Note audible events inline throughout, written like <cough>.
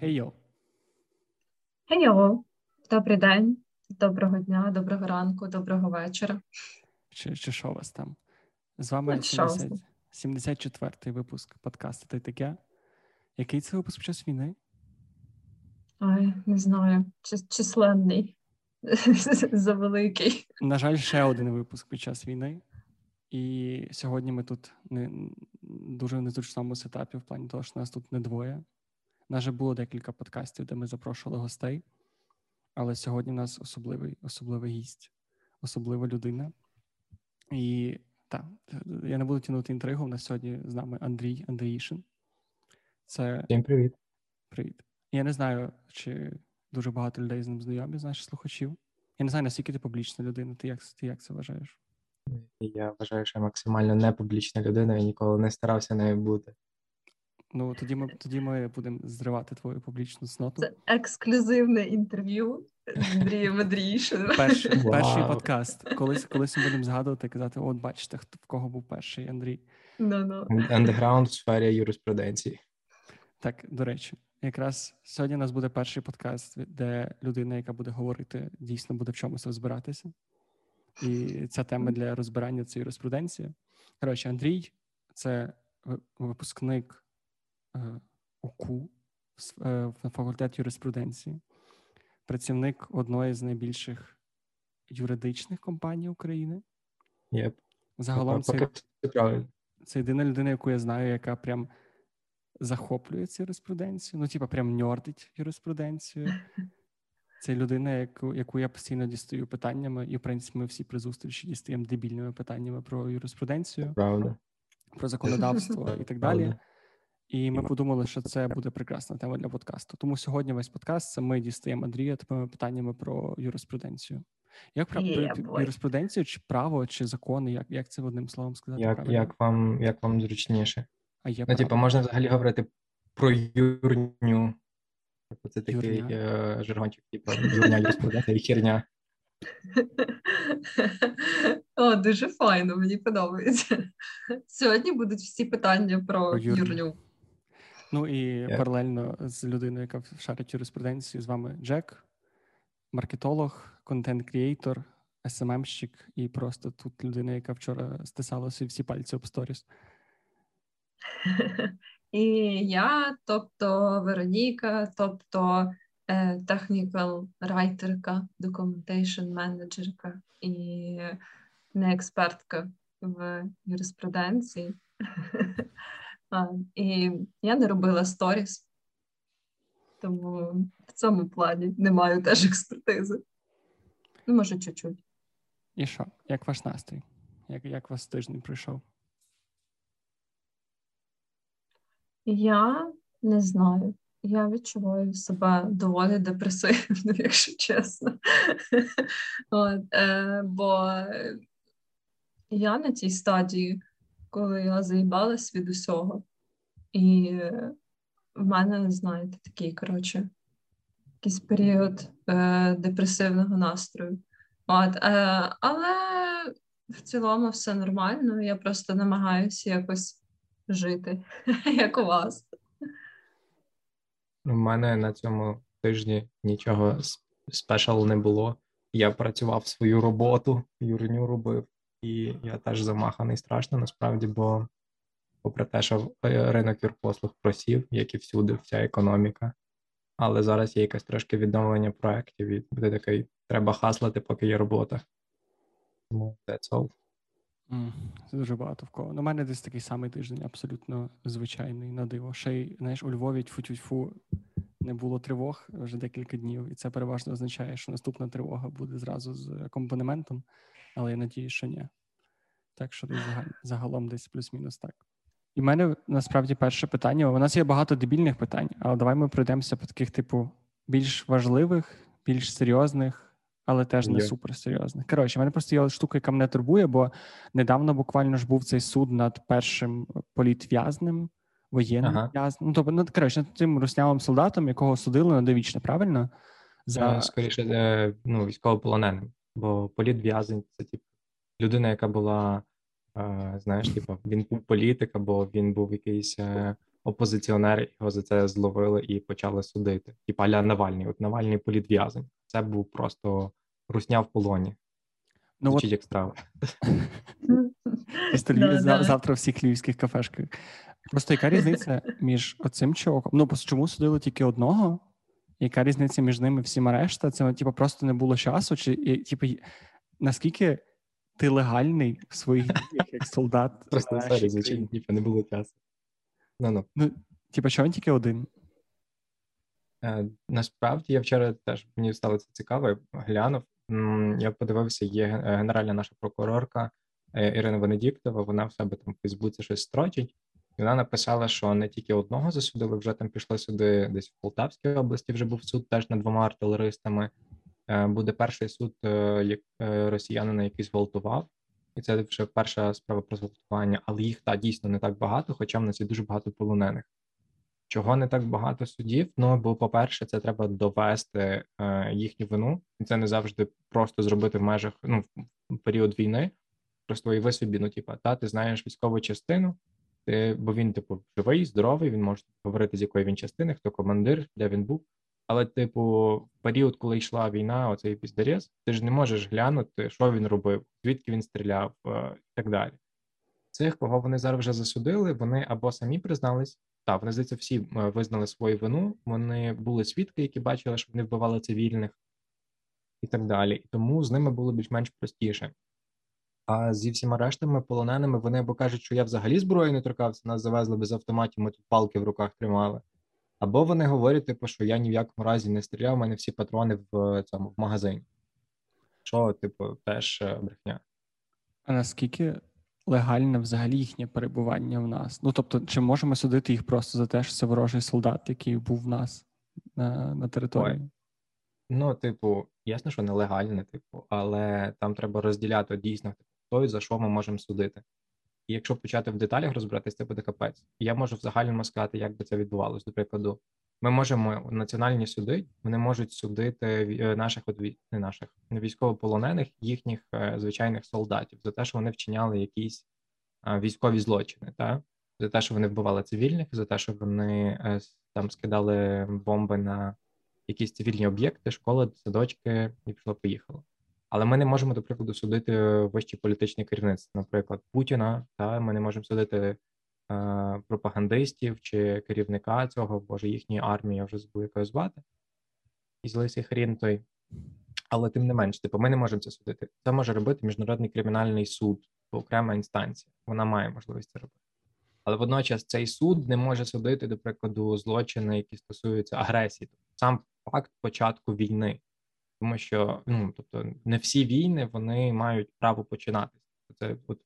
Хейо. Хейо. Добрий день, доброго дня, доброго ранку, доброго вечора. Чи, чи що у вас там? З вами 70, 74-й випуск подкасту «Ти таке». Який це випуск під час війни? Ой, не знаю. Численний. <laughs> Завеликий. На жаль, ще один випуск під час війни. І сьогодні ми тут не дуже незручному сетапі, в плані того, що нас тут не двоє. Нас вже було декілька подкастів, де ми запрошували гостей, але сьогодні в нас особливий особливий гість, особлива людина. І так, я не буду тягнути інтригу. У нас сьогодні з нами Андрій Андріїшин. Це Всім привіт. Привіт. Я не знаю, чи дуже багато людей з ним знайомі, з наших слухачів. Я не знаю, наскільки ти публічна людина, ти як ти як це вважаєш? Я вважаю, що я максимально не публічна людина і ніколи не старався нею бути. Ну, тоді ми тоді ми будемо зривати твою публічну сноту. Це ексклюзивне інтерв'ю з Андрієм Андріїшиним. Перший, wow. перший подкаст. Колись колись ми будемо згадувати і казати: от бачите, хто в кого був перший Андрій. No, no. Андеграунд в сфері юриспруденції. Так, до речі, якраз сьогодні у нас буде перший подкаст, де людина, яка буде говорити, дійсно буде в чомусь розбиратися. І ця тема для розбирання це юриспруденція. Коротше, Андрій це випускник ОКУ е, на факультет юриспруденції, працівник одної з найбільших юридичних компаній України. Yep. Загалом це, це єдина людина, яку я знаю, яка прям захоплюється юриспруденцією, ну, типа, прям ньордить юриспруденцію. <laughs> Це людина, яку яку я постійно дістаю питаннями, і в принципі ми всі при зустрічі дістаємо дебільними питаннями про юриспруденцію, Правда. про законодавство і так далі. І ми подумали, що це буде прекрасна тема для подкасту. Тому сьогодні весь подкаст це ми дістаємо Андрія такими питаннями про юриспруденцію. Як про yeah, юриспруденцію, чи право, чи закони? Як як це одним словом сказати? Як правильно? як вам як вам зручніше? А є ну, типу, можна взагалі говорити про юрню Тобто це такий е, жаргончик, типу юрня юриспруденція і херня. О, дуже файно, мені подобається. Сьогодні будуть всі питання про, про юрню. Ну і yeah. паралельно з людиною, яка шарить юриспруденцію, з вами Джек, маркетолог, контент-кріейтор, СММщик і просто тут людина, яка вчора стисала всі пальці об сторіс. <laughs> І я, тобто Вероніка, тобто технікал райтерка, документейшн менеджерка і не експертка в юриспруденції. <laughs> І я не робила сторіс, тому в цьому плані не маю теж експертизи. Ну, може, чуть-чуть. І що? Як ваш настрій? Як як вас тиждень пройшов? Я не знаю. Я відчуваю себе доволі депресивно, <laughs> якщо чесно. От, е, Бо я на тій стадії, коли я заїбалась від усього, і в мене, знаєте, такий, коротше, якийсь період е, депресивного настрою. От, е, Але в цілому все нормально. Я просто намагаюся якось жити, <laughs> як у вас. У мене на цьому тижні нічого спешал не було. Я працював свою роботу, юрню робив, і я теж замаханий страшно насправді, бо, попри те, що ринок юрпослуг просів, як і всюди, вся економіка. Але зараз є якесь трошки відновлення проєктів, і буде такий, треба хаслити, поки є робота. Тому that's all. Це дуже багато в кого. У мене десь такий самий тиждень, абсолютно звичайний на диво. Ще й знаєш, у Львові тьфу-тьфу не було тривог вже декілька днів, і це переважно означає, що наступна тривога буде зразу з акомпанементом, але я надію, що ні. Так що десь загалом десь плюс-мінус так. І в мене насправді перше питання. У нас є багато дебільних питань, але давай ми пройдемося по таких, типу, більш важливих, більш серйозних але теж не суперсерйозних. Коротше, в мене просто є штука, яка мене турбує, бо недавно буквально ж був цей суд над першим політв'язним, воєнним ага. в'язнем. Ну, тобто, ну, коротше, тим руснявим солдатом, якого судили на довічне, правильно? За... Е, скоріше, е, ну, військовополоненим. Бо політв'язень це типу людина, яка була, е, знаєш, типу, він був політик, або він був якийсь опозиціонери його за це зловили і почали судити. Типа Ля Навальний, от Навальний політв'язень. Це був просто русня в полоні. Ну, Звучить от... як страва. <laughs> Завтра в всіх львівських кафешках. Просто яка різниця між оцим чуваком? Ну, чому судили тільки одного? Яка різниця між ними всіма решта? Це типу, просто не було часу? Чи типу, наскільки ти легальний в своїх діях як солдат? <laughs> Просто sorry, звичайно, типу, не було часу. Ну, ну. Типу, чого він тільки один? Е, Насправді я вчора теж мені стало це цікаво, глянув. Я подивився, є генеральна наша прокурорка е, Ірина Венедіктова, вона в себе там в Фейсбуці щось строчить, і вона написала, що не тільки одного засудили, вже там пішли сюди, десь в Полтавській області вже був суд теж над двома артилеристами. Е, буде перший суд е, як росіянина, який зґвалтував. І це вже перша справа про зґвалтування, але їх та дійсно не так багато, хоча в нас є дуже багато полонених. Чого не так багато судів? Ну бо, по-перше, це треба довести е, їхню вину, і це не завжди просто зробити в межах ну в період війни. Просто уяви собі, ну типа, та ти знаєш військову частину, ти, бо він, типу, живий, здоровий. Він може говорити, з якої він частини, хто командир, де він був. Але, типу, в період, коли йшла війна, оцей піздарез, ти ж не можеш глянути, що він робив, звідки він стріляв е, і так далі. Цих, кого вони зараз вже засудили, вони або самі признались, так, вони здається, всі е, визнали свою вину. Вони були свідки, які бачили, що вони вбивали цивільних і так далі. І тому з ними було більш-менш простіше. А зі всіма рештами полоненими вони або кажуть, що я взагалі зброю не торкався, нас завезли без автоматів, ми тут палки в руках тримали. Або вони говорять, типу, що я ні в якому разі не стріляв, у мене всі патрони в цьому в магазині. Що, типу, теж е, брехня. А наскільки легальне взагалі їхнє перебування в нас? Ну тобто, чи можемо судити їх просто за те, що це ворожий солдат, який був в нас на на території? Ой. Ну, типу, ясно, що нелегальне, типу, але там треба розділяти дійсно хто і за що ми можемо судити. І якщо почати в деталях розбиратися, це буде капець. Я можу в загальному сказати, як би це відбувалося. До прикладу, ми можемо національні суди, вони можуть судити е, наших не наших військовополонених, їхніх е, звичайних солдатів за те, що вони вчиняли якісь військові злочини, та за те, що вони вбивали цивільних, за те, що вони е, там скидали бомби на якісь цивільні об'єкти, школи, садочки, і пішло, поїхало. Але ми не можемо, до прикладу, судити вищі політичні керівництво, наприклад, Путіна. Та ми не можемо судити е, пропагандистів чи керівника цього, боже їхньої армії я вже забув якою звати, і злися хрін той. Але тим не менш, типу, ми не можемо це судити. Це може робити міжнародний кримінальний суд, окрема інстанція. Вона має можливість це робити. Але водночас цей суд не може судити, до прикладу, злочини, які стосуються агресії, сам факт початку війни тому що ну тобто не всі війни вони мають право починатися. Це от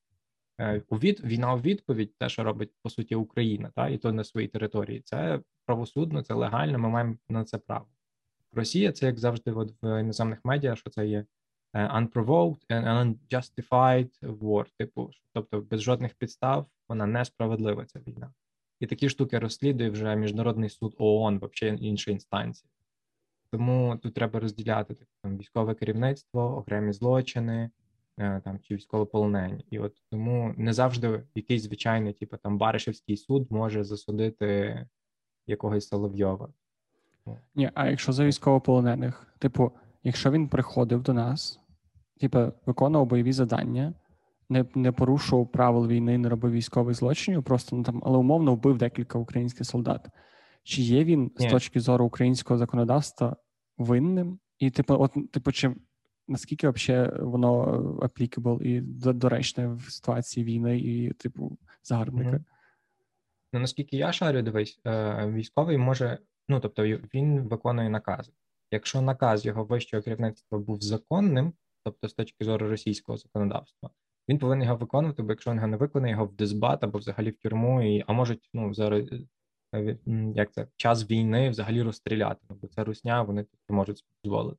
е, у від війна у відповідь, те, що робить по суті Україна, та і то на своїй території. Це правосудно, це легально. Ми маємо на це право. Росія це як завжди, от в іноземних медіа, що це є е, unprovoked and unjustified war, типу, тобто без жодних підстав вона несправедлива. Ця війна, і такі штуки розслідує вже міжнародний суд ООН, взагалі інші інстанції. Тому тут треба розділяти так, там військове керівництво, окремі злочини е, там чи військовополонені. І от тому не завжди якийсь звичайний, типу там Баришевський суд може засудити якогось Соловйова. Ні, а якщо за військовополонених, типу, якщо він приходив до нас, типу, виконував бойові завдання, не не порушував правил війни, не робив військових злочинів, просто ну там, але умовно вбив декілька українських солдат. Чи є він Ні. з точки зору українського законодавства винним? І типу, от типу, чи наскільки взагалі воно applicable і доречне в ситуації війни і, типу, загарбника? Ну наскільки я шарю, дивись, е, військовий може, ну тобто він виконує накази. Якщо наказ його вищого керівництва був законним, тобто з точки зору російського законодавства, він повинен його виконувати, бо якщо він його не виконує, його в дисбат або взагалі в тюрму, і а можуть ну зараз як це час війни взагалі розстріляти, бо тобто це русня, вони тут можуть дозволити.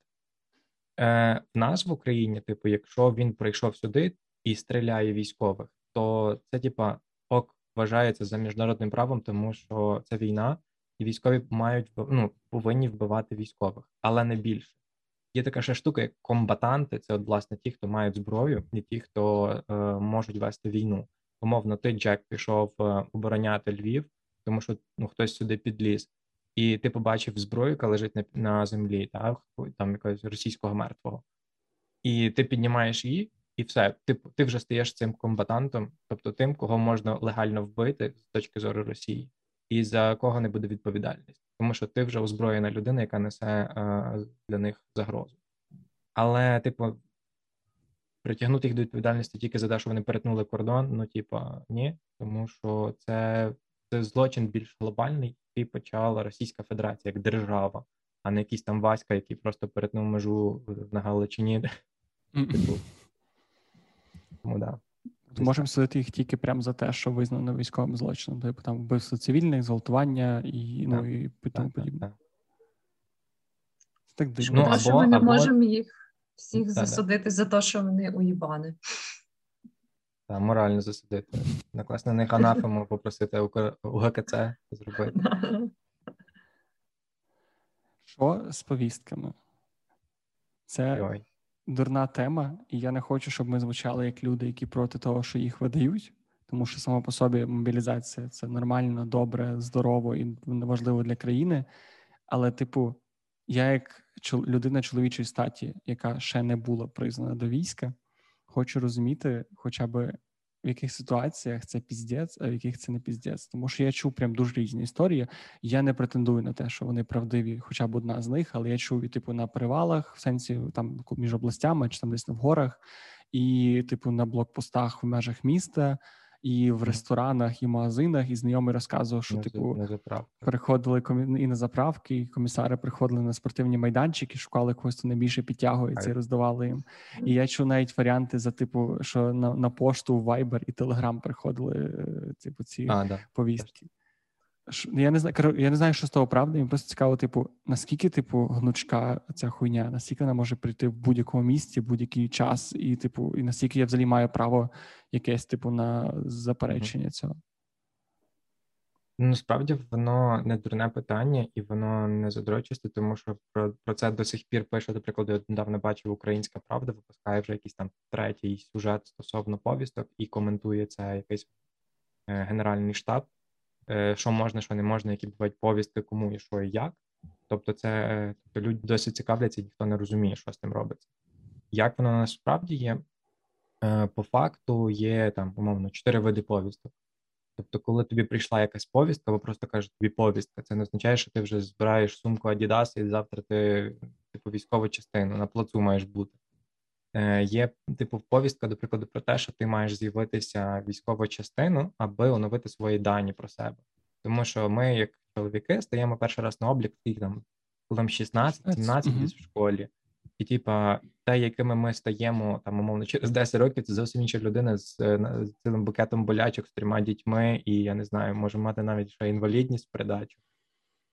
Е, В нас в Україні, типу, якщо він прийшов сюди і стріляє військових, то це, типа, ок вважається за міжнародним правом, тому що це війна, і військові мають ну, повинні вбивати військових, але не більше. Є така ще штука, як комбатанти, це от власне ті, хто мають зброю, і ті, хто е, можуть вести війну. Умовно, ти Джек пішов е, обороняти Львів тому що ну, хтось сюди підліз, і ти побачив зброю, яка лежить на на землі, так, там якогось російського мертвого, і ти піднімаєш її, і все, ти ти вже стаєш цим комбатантом, тобто тим, кого можна легально вбити з точки зору Росії, і за кого не буде відповідальність, тому що ти вже озброєна людина, яка несе а, для них загрозу. Але, типу, притягнути їх до відповідальності тільки за те, що вони перетнули кордон, ну, типу, ні, тому що це це злочин більш глобальний, який почала Російська Федерація як держава, а не якийсь там Васька, який просто перетнув межу на Галичині. Типу. Тому да. Можемо судити їх тільки прямо за те, що визнано військовим злочином, типу там вбивство цивільних, зґвалтування і ну, і тому подібне. Так дивно. Ну, або, що ми не або... можемо їх всіх засудити за те, що вони уїбани. Так, морально засудити. Накласти на них анафему попросити у ГКЦ зробити. Що з повістками? Це Ой. дурна тема, і я не хочу, щоб ми звучали як люди, які проти того, що їх видають, тому що сама по собі мобілізація це нормально, добре, здорово і важливо для країни. Але, типу, я, як людина чоловічої статі, яка ще не була признана до війська хочу розуміти, хоча б в яких ситуаціях це піздець, а в яких це не піздець. Тому що я чув прям дуже різні історії. Я не претендую на те, що вони правдиві, хоча б одна з них, але я чув і типу на перевалах, в сенсі там між областями, чи там десь в горах, і типу на блокпостах в межах міста і в ресторанах, і магазинах, і знайомий розказував, що на, типу на приходили і на заправки, і комісари приходили на спортивні майданчики, шукали когось, хто найбільше підтягується і роздавали їм. І я чув навіть варіанти за типу, що на на пошту Viber і Telegram приходили е, типу ці а, да. повістки. Я не знаю, я не знаю, що з того правда. Мені просто цікаво, типу, наскільки, типу, гнучка ця хуйня, наскільки вона може прийти в будь-якому місці, будь-який час, і, типу, і наскільки я взагалі маю право якесь, типу, на заперечення цього. Насправді воно не дурне питання, і воно не задрочисте, тому що про про це до сих пір пише, наприклад, я недавно бачив Українська Правда, випускає вже якийсь там третій сюжет стосовно повісток і коментує це якийсь е, генеральний штаб. Е, що можна, що не можна, які бувають повістки, кому і що і як. Тобто, це тобто люди досить цікавляться, і ніхто не розуміє, що з тим робиться. Як воно насправді є? Е, по факту є там, умовно, чотири види повісток. Тобто, коли тобі прийшла якась повістка, або просто кажуть тобі повістка, це не означає, що ти вже збираєш сумку Adidas і завтра ти типу військову частину на плацу маєш бути. Е, є типу повістка, до прикладу, про те, що ти маєш з'явитися військову частину, аби оновити свої дані про себе. Тому що ми, як чоловіки, стаємо перший раз на облік, і там коли 16-17 десь в школі, і типа те, якими ми стаємо там, умовно, через 10 років, це зовсім інша людина з, з цілим букетом болячок, з трьома дітьми, і я не знаю, може мати навіть ще інвалідність придачу.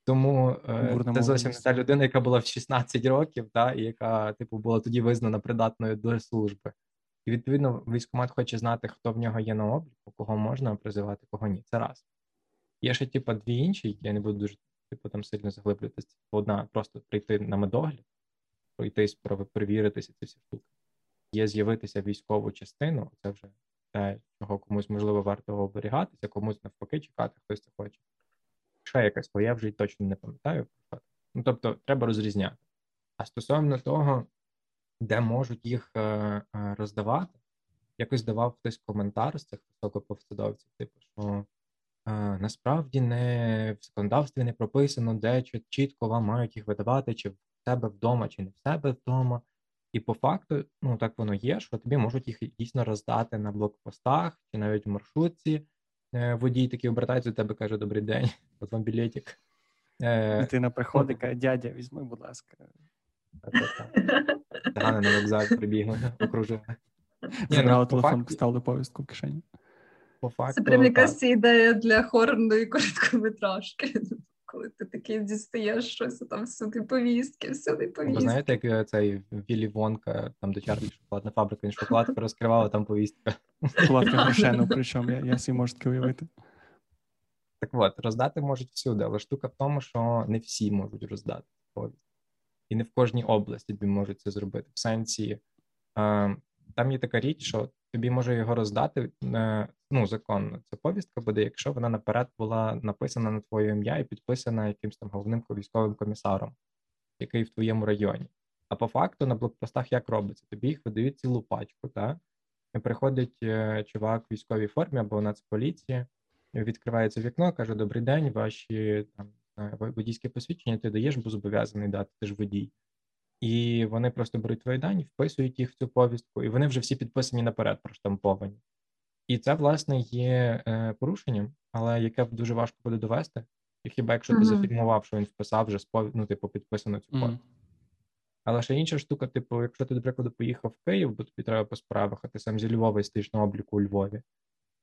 Тому е, це зовсім не та людина, яка була в 16 років, та і яка, типу, була тоді визнана придатною до служби. І відповідно військкомат хоче знати, хто в нього є на обліку, кого можна призивати, кого ні. Це раз. Є ще, типу, дві інші, які я не буду дуже типу, там сильно заглиблюватися. Одна просто прийти на медогляд, пройти, перевіритися ці всі штуки. Є з'явитися військову частину, це вже те, чого комусь можливо варто оберігатися, комусь навпаки чекати, хтось це хоче ще якась, бо я вже й точно не пам'ятаю. Ну тобто, треба розрізняти. А стосовно того, де можуть їх е, е, роздавати, якось давав хтось коментар з цих високоповсадовців, типу, що е, насправді не в законодавстві не прописано, де чітко вам мають їх видавати, чи в себе вдома, чи не в себе вдома. І по факту, ну так воно є, що тобі можуть їх дійсно роздати на блокпостах чи навіть в маршрутці, Е, водій такий обертається до тебе, каже: Добрий день, от <laughs> вам білетик. Е, Дитина приходить, каже, дядя, візьми, будь ласка. Гана на вокзал прибігла, окружила. Забрала ну, телефон, поставили повістку в кишені. По факту, Це прям якась ідея для хорної короткометражки коли ти такий дістаєш щось, там всюди повістки, всюди повістки. Ви знаєте, як е, цей Віллі Вонка, там до Чарлі <laughs> шоколадна фабрика, він шоколадку розкривала, там повістка. Шоколадка <laughs> грошену, причому я я собі можу таке уявити. Так от, роздати можуть всюди, але штука в тому, що не всі можуть роздати повістку. І не в кожній області тобі можуть це зробити. В сенсі, е, там є така річ, що тобі може його роздати е, ну, законно. Це повістка буде, якщо вона наперед була написана на твоє ім'я і підписана якимсь там головним військовим комісаром, який в твоєму районі. А по факту на блокпостах як робиться? Тобі їх видають цілу пачку, так? Приходить е, чувак в військовій формі або нацполіції, відкривається вікно, каже: Добрий день, ваші там водійське посвідчення ти даєш, бо зобов'язаний дати, ти ж водій. І вони просто беруть твої дані, вписують їх в цю повістку, і вони вже всі підписані наперед, проштамповані. І це, власне, є е, порушенням, але яке дуже важко буде довести. І хіба якщо mm-hmm. ти зафільмував, що він вписав вже спов... ну, типу, підписано цю повістку. Mm-hmm. Але ще інша штука, типу, якщо ти, до прикладу, поїхав в Київ, бо тобі треба по справах, а ти сам зі Львова стоїш на обліку у Львові,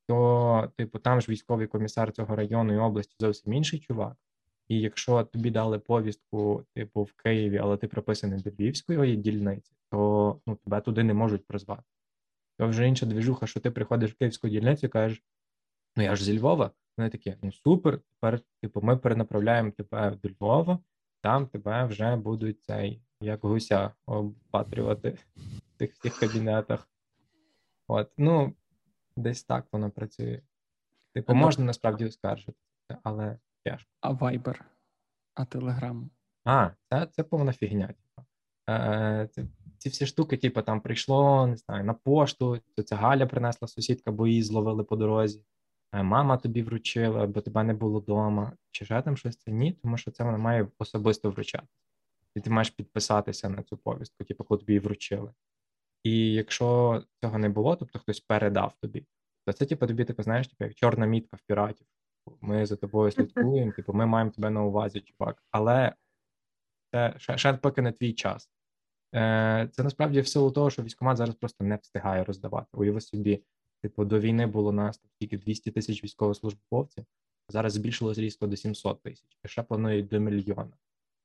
то, типу, там ж військовий комісар цього району і області зовсім інший чувак. І якщо тобі дали повістку, типу, в Києві, але ти приписаний до Львівської дільниці, то ну, тебе туди не можуть призвати. То вже інша двіжуха, що ти приходиш в київську дільницю і кажеш, ну я ж зі Львова. Вони такі, ну супер, тепер, типу, ми перенаправляємо тебе до Львова, там тебе вже будуть цей, як гуся, опатрювати в тих всіх кабінетах. От, ну, десь так воно працює. Типу, можна насправді оскаржити, але А Viber, а Telegram? А, це це повна фігня. Типу. Е, це, Ці всі штуки, типу, там прийшло, не знаю, на пошту, то ця Галя принесла сусідка, бо її зловили по дорозі. Е, мама тобі вручила, бо тебе не було вдома. Чи ще там щось це? Ні, тому що це вона має особисто вручати. І ти маєш підписатися на цю повістку, типу, коли тобі її вручили. І якщо цього не було, тобто хтось передав тобі, то це, типу, тобі, типу, знаєш, типу, як чорна мітка в піратів ми за тобою слідкуємо, типу, ми маємо тебе на увазі, чувак. Але це ще, ще поки не твій час. Е, Це насправді в силу того, що військкомат зараз просто не встигає роздавати. Уяви собі, типу, до війни було нас тільки 200 тисяч військовослужбовців, зараз збільшилось різко до 700 тисяч, і ще планують до мільйона.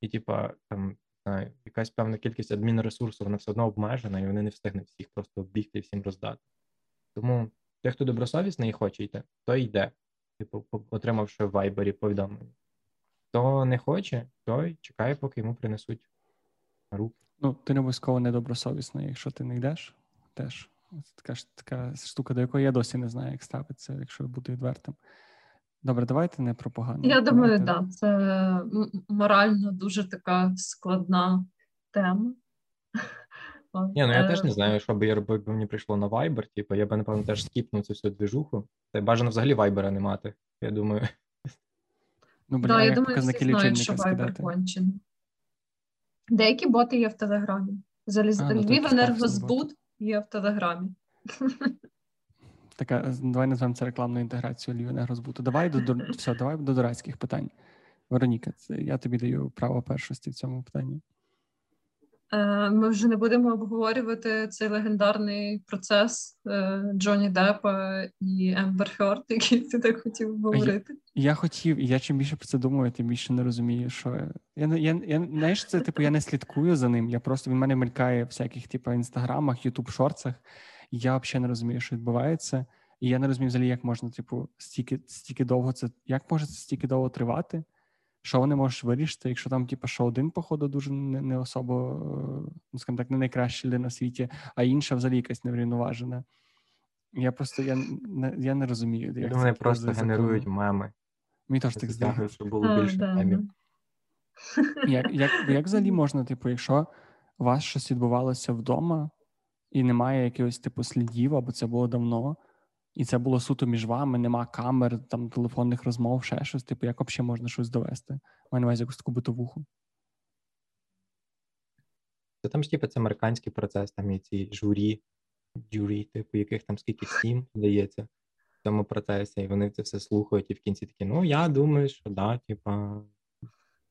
І, типа, там знаю, якась певна кількість адмінресурсу, вона все одно обмежена, і вони не встигнуть всіх просто оббігти і всім роздати. Тому той, хто добросовісний і хоче йти, той йде типу, отримавши в вайбері повідомлення. Хто не хоче, той чекає, поки йому принесуть руки. Ну, ти не обов'язково недобросовісний, якщо ти не йдеш, теж така така штука, до якої я досі не знаю, як ставиться, якщо бути відвертим. Добре, давайте не про погано. Я думаю, так. Да, це морально дуже така складна тема. Ні, ну я теж не знаю, що би я робив, якби мені прийшло на Viber, типу, я би, напевно, теж скіпнув цю всю движуху. Та й бажано взагалі Viber не мати, я думаю. <laughs> Ну, бля, да, я думаю, всі знають, що Viber кончений. Деякі боти є в Телеграмі. Заліз... Ну, Львів енергозбут є в Телеграмі. <laughs> Така, давай назвемо це рекламною інтеграцією Львів енергозбуту. Давай до, до <laughs> все, давай до дурацьких питань. Вероніка, це я тобі даю право першості в цьому питанні. Е, ми вже не будемо обговорювати цей легендарний процес е, Джонні Деппа і Ембер Хёрд, який ти так хотів обговорити. Я, я хотів, і я чим більше про це думаю, тим більше не розумію, що я я, я знаєш, це типу я не слідкую за ним. Я просто він мене мелькає в всяких, типу, інстаграмах, ютуб шорцах. Я взагалі не розумію, що відбувається. І я не розумію взагалі, як можна, типу, стільки стільки довго це як може це стільки довго тривати що вони можуть вирішити, якщо там, типу, що один, походу, дуже не, не особо, ну скажімо так, не найкраща людина на світі, а інша взагалі якась неврівноважена. Я просто я не я не розумію. Як Вони просто генерують меми. Мені теж так здається. щоб було більше мемів. Як, як, як взагалі можна, типу, якщо у вас щось відбувалося вдома і немає якихось типу слідів, або це було давно, і це було суто між вами, нема камер, там телефонних розмов, ще щось. Типу, як взагалі можна щось довести? Маю на увазі якусь таку битовуху. Це там ж типу, це американський процес, там є ці журі, журі, типу, яких там скільки сім здається в цьому процесі, і вони це все слухають, і в кінці такі, ну я думаю, що да, типа,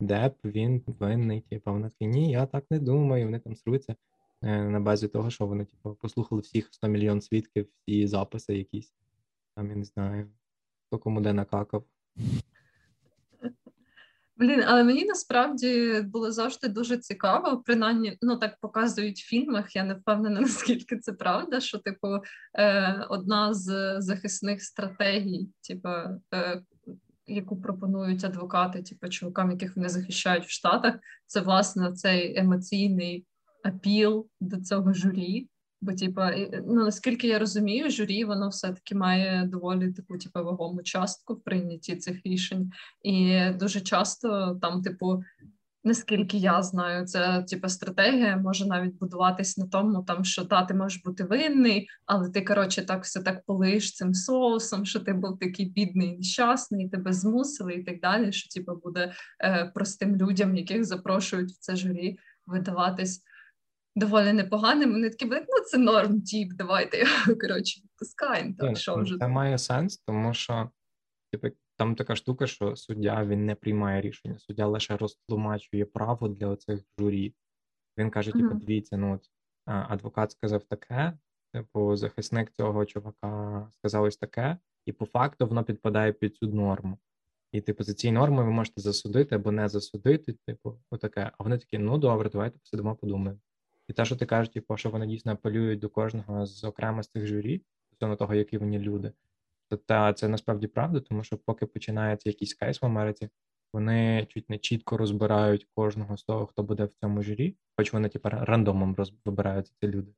Деп він винний, типа, вони такі, ні, я так не думаю, вони там сруться. Е, на базі того, що вони типу, послухали всіх 100 мільйон свідків, всі записи якісь. Там я не знаю, хто кому де накакав. Блін, але мені насправді було завжди дуже цікаво, принаймні, ну так показують в фільмах. Я не впевнена, <laughs> наскільки це правда, що, типу, е, одна з захисних стратегій, типу, е, яку пропонують адвокати, типу, чоловікам, яких вони захищають в Штатах, це власне цей емоційний апіл до цього журі, Бо, типа, ну наскільки я розумію, журі воно все-таки має доволі таку, типу, вагому частку в прийнятті цих рішень, і дуже часто там, типу, наскільки я знаю, це типу, стратегія може навіть будуватись на тому, там що та ти можеш бути винний, але ти коротше так все так полиш цим соусом, що ти був такий бідний, нещасний, тебе змусили, і так далі. Що типу, буде е, простим людям, яких запрошують в це журі, видаватись. Доволі непоганим, вони такі будуть, ну це норм, тіп, давайте його <laughs> коротше відпускаємо. Так, що вже це має сенс, тому що типу, там така штука, що суддя він не приймає рішення, суддя лише розтлумачує право для оцих журі. Він каже: типу, uh-huh. дивіться, ну от адвокат сказав таке, типу, захисник цього чувака сказав ось таке, і по факту воно підпадає під цю норму. І, типу, за цією нормою ви можете засудити або не засудити, типу, отаке. А вони такі, ну добре, давайте посидимо, подумаємо. І те, що ти кажеш, типу, що вони дійсно апелюють до кожного з окремо з цих журі, стосовно того, які вони люди. Та це насправді правда, тому що поки починається якийсь кейс в Америці, вони чуть не чітко розбирають кожного з того, хто буде в цьому журі, хоч вони типу, рандомом вибираються ці люди.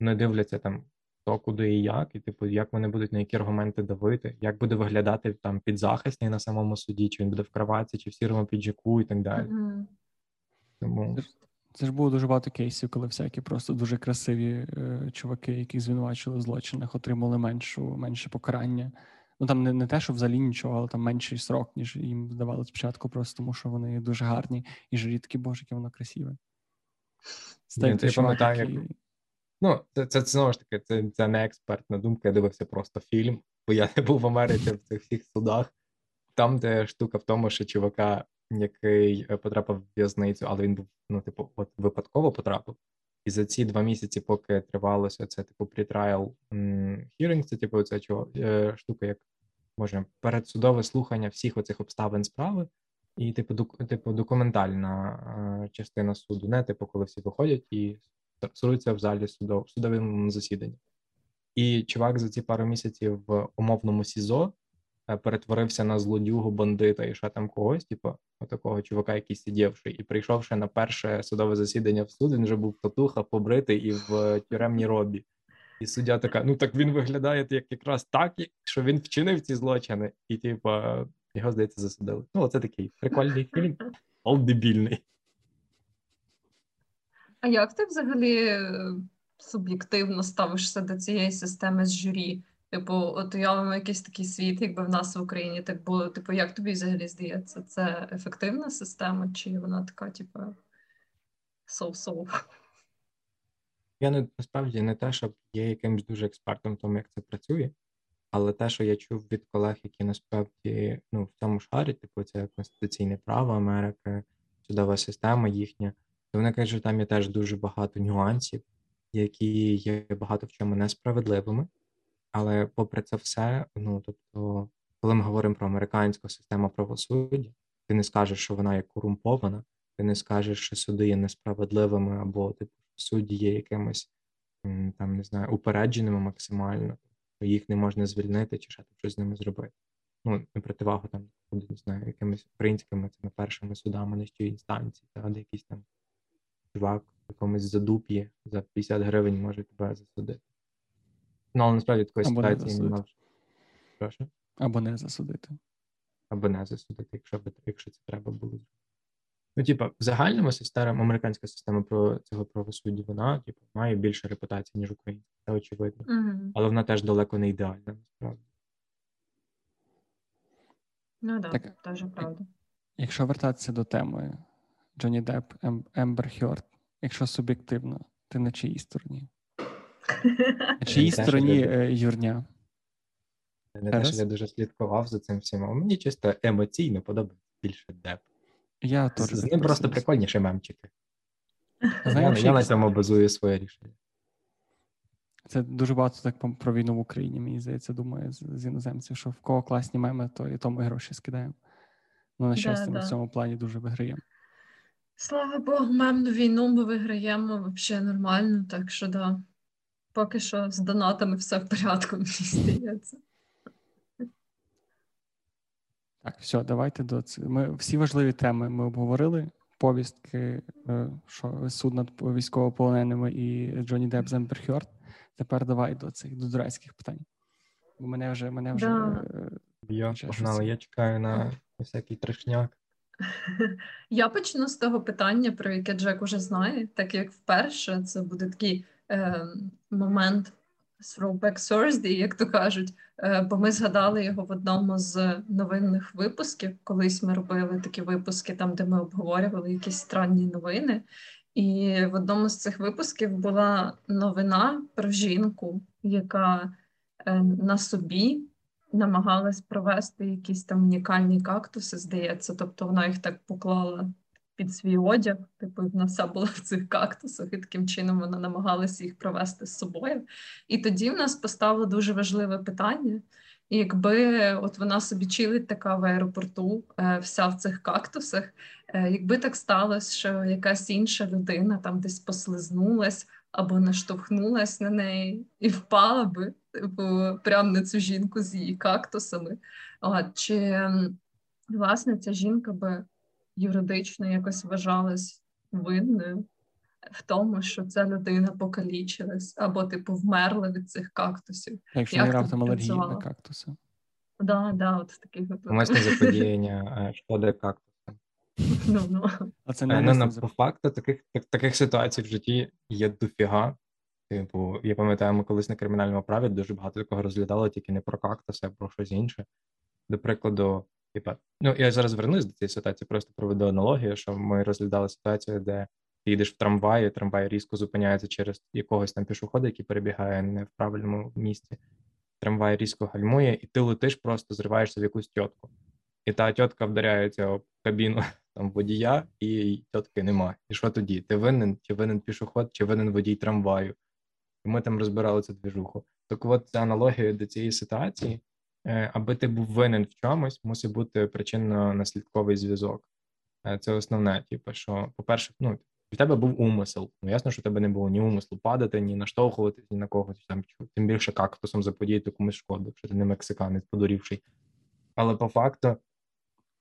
Вони дивляться там хто, куди і як, і типу, як вони будуть на які аргументи давити, як буде виглядати там підзахисний на самому суді, чи він буде в кроватці, чи в сірому піджаку, і так далі. Mm-hmm. Тому це ж було дуже багато кейсів, коли всякі просто дуже красиві е, чуваки, які звинувачили в злочинах, отримали меншу, менше покарання. Ну там не не те, що взагалі нічого, але там менший срок, ніж їм здавали спочатку, просто тому що вони дуже гарні і жирі такі боже, яке воно красиве. Ні, я пам'ятаю, як... Ну, це це знову ж таки, це це не експертна думка. Я дивився просто фільм, бо я не був в Америці в цих всіх судах. Там, де штука в тому, що чувака який е, потрапив в в'язницю, але він був ну, типу, от випадково потрапив. І за ці два місяці, поки тривалося це, типу, pre-trial hearing, це типу ця чого е, штука, як може передсудове слухання всіх оцих обставин справи, і типу, док, типу документальна е, частина суду, не типу, коли всі виходять і суруються в залі судов, судовому засіданні. І чувак за ці пару місяців в умовному СІЗО перетворився на злодюгу, бандита і ще там когось, типу, отакого чувака, який сидівши, і прийшовши на перше судове засідання в суд, він вже був татуха, побритий і в тюремній робі. І суддя така: ну так він виглядає як якраз так, що він вчинив ці злочини, і типу, його здається засудили. Ну, оце такий прикольний фільм, але дебільний. А як ти взагалі е, суб'єктивно ставишся до цієї системи з журі? Типу, от уявимо якийсь такий світ, якби в нас в Україні так було. Типу, як тобі взагалі здається, це ефективна система, чи вона така, типу, соу-соу? Я не насправді не те, щоб є якимось дуже експертом в тому, як це працює, але те, що я чув від колег, які насправді ну, в цьому шарі, типу, це конституційне право Америки, судова система їхня, то вони кажуть, що там є теж дуже багато нюансів, які є багато в чому несправедливими. Але попри це все, ну тобто, коли ми говоримо про американську систему правосуддя, ти не скажеш, що вона є корумпована, ти не скажеш, що суди є несправедливими, або типу судді є якимось там не знаю, упередженими максимально, що їх не можна звільнити чи ще щось з ними зробити. Ну, на противагу там не знаю, якимись українськими цими першими судами нижчої інстанції, та де якийсь там чувак в якомусь задуп'ї за 50 гривень може тебе засудити. Ну, але насправді такої Або ситуації не мав. Прошу? Або не засудити. Або не засудити, якщо якщо це треба було. Ну, типа, в загальному система, американська система про цього правосуддя, вона типу, має більше репутації, ніж українська, це очевидно. Mm-hmm. Але вона теж далеко не ідеальна, насправді. Ну да, так, теж правда. Якщо вертатися до теми Джонні Депп, Ембер Хьорд, якщо суб'єктивно, ти на чиїй стороні? На чиїй стороні е, Юрня? Не те, що я дуже слідкував за цим всім, а мені чисто емоційно подобається більше Депп. Я теж З ним просто прикольніші мемчики. Знаєш, я, я на цьому базую своє рішення. Це дуже багато так про війну в Україні, мені здається, думаю, з, з іноземців, що в кого класні меми, то і тому і гроші скидаємо. Ну, на щастя, да, ми да. в цьому плані дуже виграємо. Слава Богу, мемну війну ми виграємо взагалі нормально, так що да. Поки що з донатами все в порядку, мені здається. Так, все, давайте до Ми всі важливі теми ми обговорили. повістки, е, що суд над військовополоненими і Джонні Депп з Ембер Хьорд. Тепер давай до цих до дурацьких питань. Бо мене вже мене вже Да. е, Я погнали, я чекаю на всякий трешняк. <laughs> Я почну з того питання, про яке Джек уже знає, так як вперше це буде такий е, момент throwback Thursday, як то кажуть. Е, бо ми згадали його в одному з новинних випусків. Колись ми робили такі випуски, там де ми обговорювали якісь странні новини. І в одному з цих випусків була новина про жінку, яка е, на собі намагалась провести якісь там унікальні кактуси, здається. Тобто вона їх так поклала під свій одяг, типу, вона вся була в цих кактусах, і таким чином вона намагалася їх провести з собою. І тоді в нас постало дуже важливе питання. І якби от вона собі чилить така в аеропорту, е, вся в цих кактусах, е, якби так сталося, що якась інша людина там десь послизнулась або наштовхнулась на неї і впала би, типу, прямо на цю жінку з її кактусами. От, чи власне ця жінка би юридично якось вважалась винною в тому, що ця людина покалічилась або, типу, вмерла від цих кактусів. якщо Як не раптом алергія на кактуси. Да, да, от в таких випадках. Умисне <laughs> заподіяння е, шкоди кактусам. Ну, ну. А це Е, не Ну, на, по факту, таких, так, таких ситуацій в житті є дофіга. Типу, я пам'ятаю, ми колись на кримінальному праві дуже багато такого розглядали, тільки не про кактуси, а про щось інше. До прикладу, типа, ну я зараз вернусь до цієї ситуації, просто проведу аналогію, що ми розглядали ситуацію, де ти їдеш в трамваї, трамвай різко зупиняється через якогось там пішохода, який перебігає не в правильному місці. Трамвай різко гальмує, і ти летиш, просто зриваєшся в якусь тітку. І та тітка вдаряється об кабіну <laughs> там водія, і тітки нема. І що тоді? Ти винен, чи винен пішоход, чи винен водій трамваю? І ми там розбирали цю двіжуху. Так от це аналогія до цієї ситуації. Е, Аби ти був винен в чомусь, мусить бути причинно-наслідковий зв'язок. Е, Це основне, типу, що, по-перше, ну, в тебе був умисел. Ну, ясно, що в тебе не було ні умислу падати, ні наштовхуватись, ні на когось там, тим більше кактусом заподіяти комусь шкоду, якщо ти не мексиканець, подурівший. Але по факту,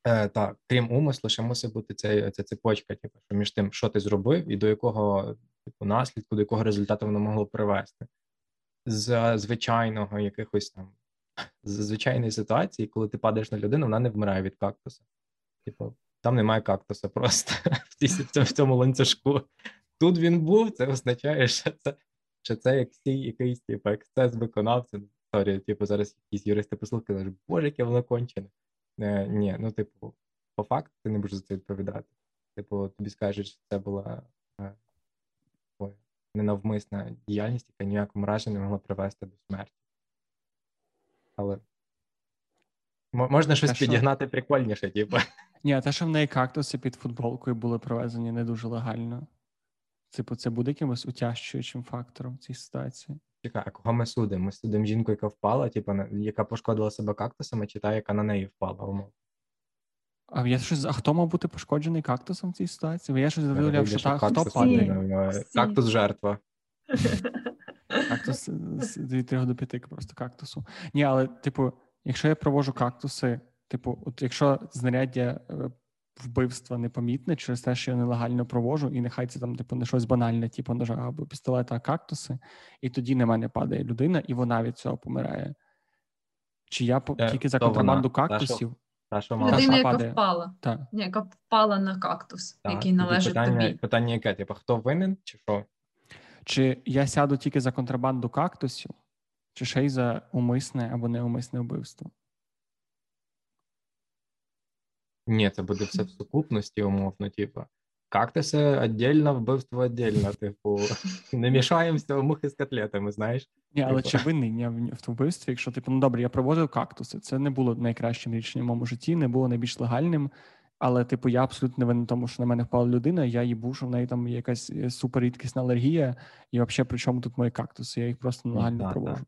е, так, крім умислу, ще мусить бути цей, ця цепочка, типу, що між тим, що ти зробив, і до якого типу, наслідку, до якого результату воно могло привести. З звичайного якихось там звичайної ситуації, коли ти падаєш на людину, вона не вмирає від кактуса. Типу, там немає кактуса просто <laughs> в, цьому- ланцюжку. Тут він був, це означає, що це, що це як стій якийсь, типу, ексцес виконавця. Sorry, типу, зараз якісь юристи послухають, кажуть, боже, яке воно кончене. Е, ні, ну, типу, по факту ти не будеш за це відповідати. Типу, тобі скажуть, що це була е, ненавмисна діяльність, яка ні в якому разі не могла привести до смерті. Але можна щось А що? підігнати прикольніше, типу. Ні, а те, що в неї кактуси під футболкою були провезені не дуже легально. Типу, це буде якимось утяжчуючим фактором в цій ситуації. Чекай, а кого ми судимо? Ми судимо жінку, яка впала, типу, яка пошкодила себе кактусами, чи та, яка на неї впала, умов. А я щось, а хто мав бути пошкоджений кактусом в цій ситуації? Бо я щось Вийде, що та, хто падає. Кактус жертва. <laughs> Кактус з від 3 до 5 просто кактусу. Ні, але, типу, якщо я провожу кактуси, типу, от якщо знаряддя е, вбивства непомітне через те, що я нелегально провожу, і нехай це там, типу, не щось банальне, типу ножа або пістолета, а кактуси, і тоді на мене падає людина, і вона від цього помирає. Чи я по- Е, тільки за вона? контрабанду що- кактусів? Людина, яка падає. впала, Так. Яка впала на кактус, Так, який належить питання, тобі. Питання яке? Типу, хто винен, чи що? Чи я сяду тільки за контрабанду кактусів, чи ще й за умисне або неумисне вбивство? Ні, це буде все в сукупності, умовно, типу. Кактуси віддільно, вбивство віддільно. Типу, <laughs> не мішаємося мухи з котлетами, знаєш? Ні, але Типу. чи винний я в вбивстві, якщо типу, ну добре, я проводив кактуси. Це не було найкращим рішенням в моєму житті, не було найбільш легальним. Але, типу, я абсолютно не винен тому, що на мене впала людина. Я їй був, що в неї там є якась е, суперрідкісна алергія, і взагалі при чому тут мої кактуси? Я їх просто нелегально да, провожу.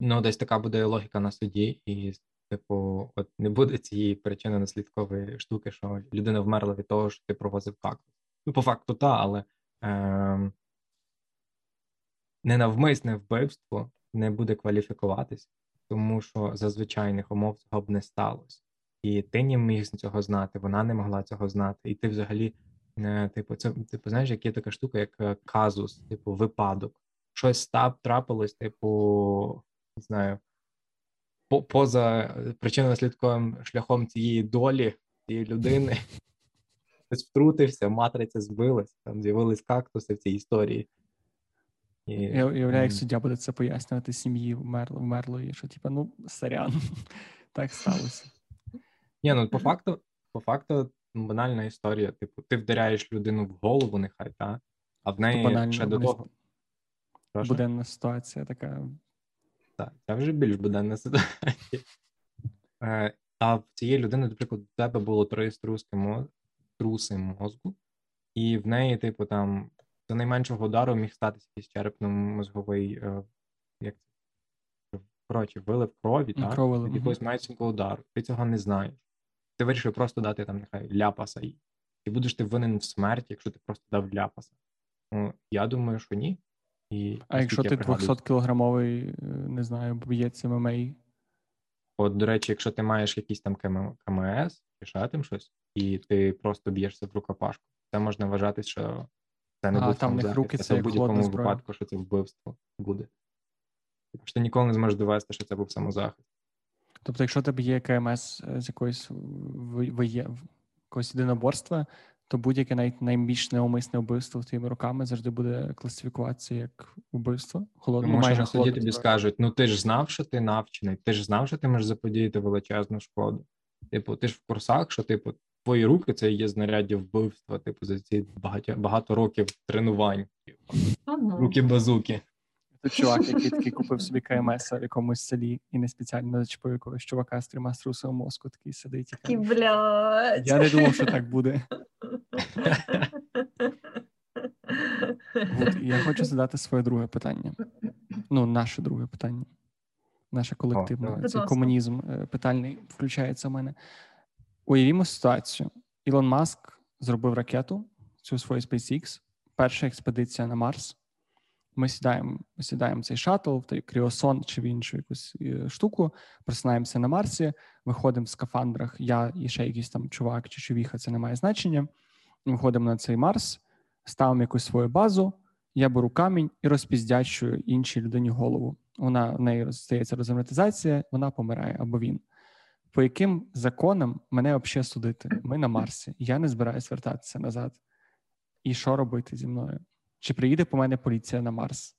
Ну, десь така буде логіка на суді, і, типу, от не буде цієї причини наслідкової штуки, що людина вмерла від того, що ти провозив кактус. Ну, по факту, та, але ем, ненавмисне вбивство не буде кваліфікуватись, тому що за звичайних умов цього б не сталося. І ти не міг цього знати, вона не могла цього знати. І ти взагалі, е, типу, це типу, знаєш, як є така штука, як е, казус, типу, випадок. Щось став, трапилось, типу, не знаю, по, поза причинно-наслідковим шляхом цієї долі, цієї людини. <laughs> Хтось втрутився, матриця збилась, там з'явились кактуси в цій історії. І... Я уявляю, як суддя буде це пояснювати сім'ї вмерло, вмерлої, що типу, ну, сорян, <laughs> так сталося. Ні, ну по факту, по факту, банальна історія. Типу, ти вдаряєш людину в голову, нехай, та, а в неї Банально, ще до того. Буденна ситуація така. Так, це вже більш буденна ситуація. Е, а в цієї людини, наприклад, у тебе було три струски моз... труси мозку, і в неї, типу, там до найменшого удару міг статися якийсь черепно-мозговий, е, як це коротше, вилив крові, так? якогось меншого удару. Ти цього не знаєш. Ти вирішив просто дати там нехай ляпаса. І чи будеш ти винен в смерті, якщо ти просто дав ляпаса? Ну, я думаю, що ні. І А якщо ти 200 кілограмовий, е, не знаю, боєць ММА? От, до речі, якщо ти маєш якийсь там КМС, чи ще там щось, і ти просто б'єшся в рукопашку, це можна вважати, що це не буде там них руки, це в будь-якому випадку, що це вбивство буде. Тому що ти ніколи не зможеш довести, що це був самозахист. Тобто, якщо тебе є КМС е, з якоїсь воє, якогось єдиноборства, то будь-яке навіть найбільш неумисне вбивство твоїми руками завжди буде класифікуватися як вбивство. Холодно, Тому майже що тобі скажуть: ну ти ж знав, що ти навчений, ти ж знав, що ти можеш заподіяти величезну шкоду. Типу, ти ж в курсах, що типу твої руки це є знаряддя вбивства, типу, за ці багато багато років тренувань. Ага. Руки базуки. Це чувак, який такий купив собі КМС в якомусь селі і не спеціально зачепив якогось чувака з трьома струсом мозку, такий сидить. І, блядь. Я не думав, що так буде. <laughs> От, я хочу задати своє друге питання. Ну, наше друге питання. Наше колективне. О, Цей комунізм е, питальний включається в мене. Уявімо ситуацію. Ілон Маск зробив ракету цю свою SpaceX, перша експедиція на Марс. Ми сідаємо ми сідаємо в цей шаттл, в той кріосон чи в іншу якусь е, штуку, просинаємося на Марсі, виходимо в скафандрах, я і ще якийсь там чувак чи човіха, це не має значення. Виходимо на цей Марс, ставимо якусь свою базу, я беру камінь і розпіздячую іншій людині голову. Вона в неї стається розгерметизація, вона помирає або він по яким законам мене взагалі судити? Ми на Марсі, я не збираюсь вертатися назад. І що робити зі мною? Чи приїде по мене поліція на Марс?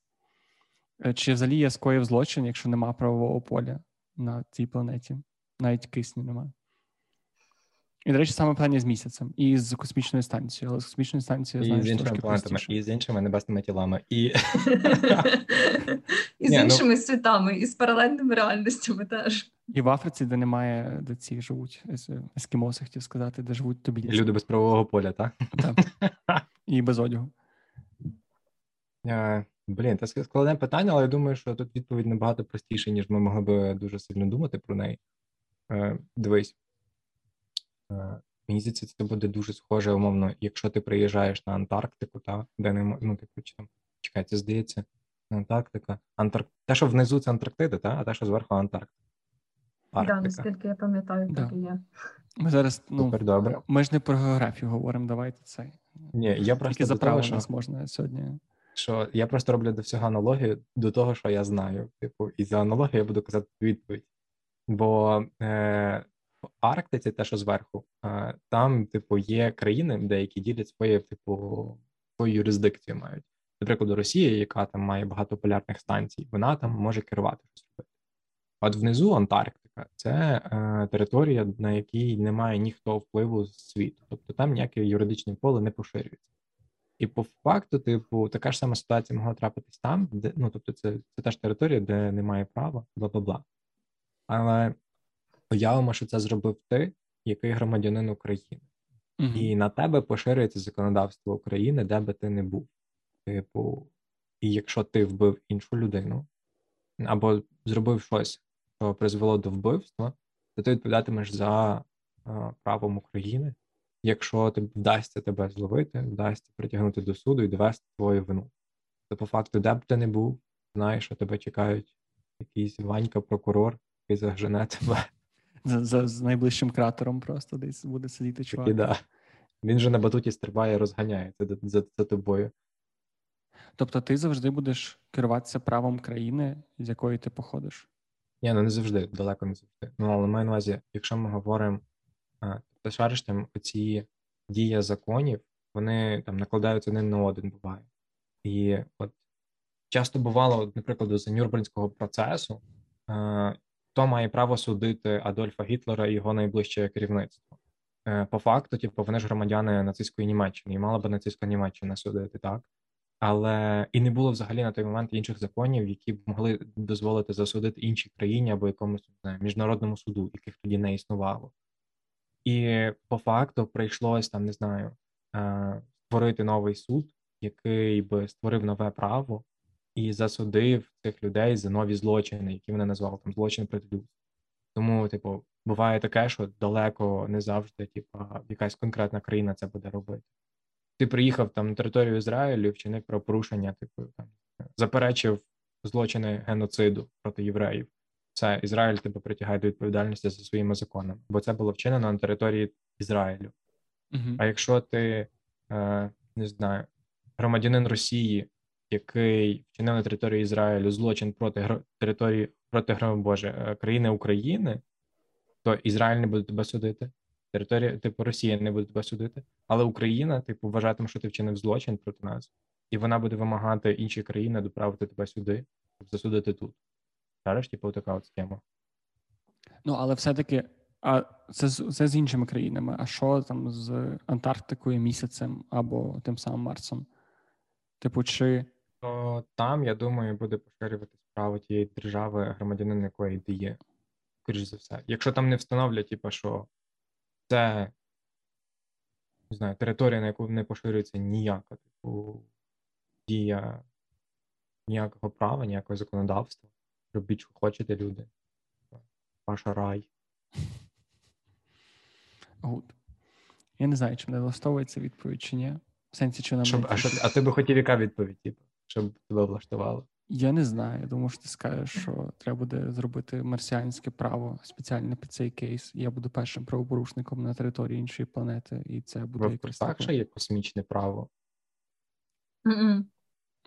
Е, чи взагалі я скоїв злочин, якщо нема правового поля на цій планеті? Навіть кисню немає. І, до речі, саме питання з місяцем, і з космічною станцією, але з космічною станцією знаєш, з іншими планетами, і з іншими небесними тілами, і <laughs> і з ну іншими світами, і з паралельними реальностями теж. І в Африці, де немає, де ці живуть ескімоси, хотів сказати, де живуть тобі. Люди без правового поля, так? Так. <laughs> І без одягу. Е, блін, це складне питання, але я думаю, що тут відповідь набагато простіша, ніж ми могли би дуже сильно думати про неї. Е, дивись. Е, мені здається, це буде дуже схоже, умовно, якщо ти приїжджаєш на Антарктику, та, де не ну, типу, чи там, чекай, це здається, Антарктика. Антарк... Те, що внизу це Антарктида, та, а те, що зверху Антарктика. Так, да, наскільки я пам'ятаю, так і є. Ми зараз, ну, Супер добре. Ми ж не про географію говоримо, давайте це. Ні, я просто Тільки за право нас можна сьогодні. Що я просто роблю до всього аналогію до того, що я знаю. Типу, і за аналогію я буду казати відповідь. Бо е, в Арктиці, те, що зверху, е, там, типу, є країни, деякі ділять своє, типу, свою юрисдикцію мають. Наприклад, Росія, яка там має багато полярних станцій, вона там може керувати щось робити. От внизу Антарктика це е, територія, на якій немає ніхто впливу з світу, тобто там ніяке юридичне поле не поширюється. І по факту, типу, така ж сама ситуація могла трапитись там, де ну тобто, це це та ж територія, де немає права, бла бла бла. Але уявимо, що це зробив ти, який громадянин України, угу. і на тебе поширюється законодавство України, де би ти не був. Типу, і якщо ти вбив іншу людину або зробив щось, що призвело до вбивства, то ти відповідатимеш за а, правом України, якщо тобі вдасться тебе зловити, вдасться притягнути до суду і довести твою вину. То по факту, де б ти не був, знаєш, що тебе чекають якийсь Ванька, прокурор, який зажене тебе. За, за, з найближчим кратером просто десь буде сидіти чувак. І да. Він же на батуті стрибає, розганяється за, за, за тобою. Тобто ти завжди будеш керуватися правом країни, з якої ти походиш. Ні, ну не завжди, далеко не завжди. Ну, але маю на увазі, якщо ми говоримо, а, ти шариш там оці дія законів, вони там накладаються один на один буває. І от часто бувало, наприклад, за Нюрнберзького процесу, хто має право судити Адольфа Гітлера і його найближче керівництво. Е, По факту, типу, вони ж громадяни нацистської Німеччини, і мала би нацистська Німеччина судити, так? Але і не було взагалі на той момент інших законів, які б могли дозволити засудити іншій країні або якомусь не міжнародному суду, яких тоді не існувало. І по факту прийшлось там, не знаю, е, створити новий суд, який би створив нове право і засудив цих людей за нові злочини, які вони назвали там злочин проти людства. Тому, типу, буває таке, що далеко не завжди, типу, якась конкретна країна це буде робити. Ти приїхав там на територію Ізраїлю, вчинив правопорушення, типу там заперечив злочини геноциду проти євреїв. Це Ізраїль тебе притягає до відповідальності за своїми законами, бо це було вчинено на території Ізраїлю. Угу. А якщо ти е, не знаю, громадянин Росії, який вчинив на території Ізраїлю злочин проти гро- території проти гро- Боже, е, країни України, то Ізраїль не буде тебе судити. Територія, типу, Росія не буде тебе судити, але Україна, типу, вважатиме, що ти вчинив злочин проти нас, і вона буде вимагати інші країни доправити тебе сюди, щоб засудити тут. Зараз, типу, така от схема. Ну, але все-таки, а це, це з іншими країнами. А що там з Антарктикою, місяцем або тим самим Марсом? Типу, чи То там, я думаю, буде поширюватись право тієї держави, громадянин якої ти є. Скоріш за все. Якщо там не встановлять, типу, що це не знаю, територія, на яку не поширюється ніяка, типу, дія ніякого права, ніякого законодавства. Робіть, що хочете, люди. Ваш рай. Good? Я не знаю, чи мене влаштовує ця відповідь чи ні. В сенсі, чи нам Щоб, а, що, а ти би хотів яка відповідь, типу, щоб тебе влаштувало? Я не знаю. Я думаю, що ти скажеш, що треба буде зробити марсіанське право спеціально під цей кейс. Я буду першим правопорушником на території іншої планети, і це буде якось так, що є космічне право. Мгм.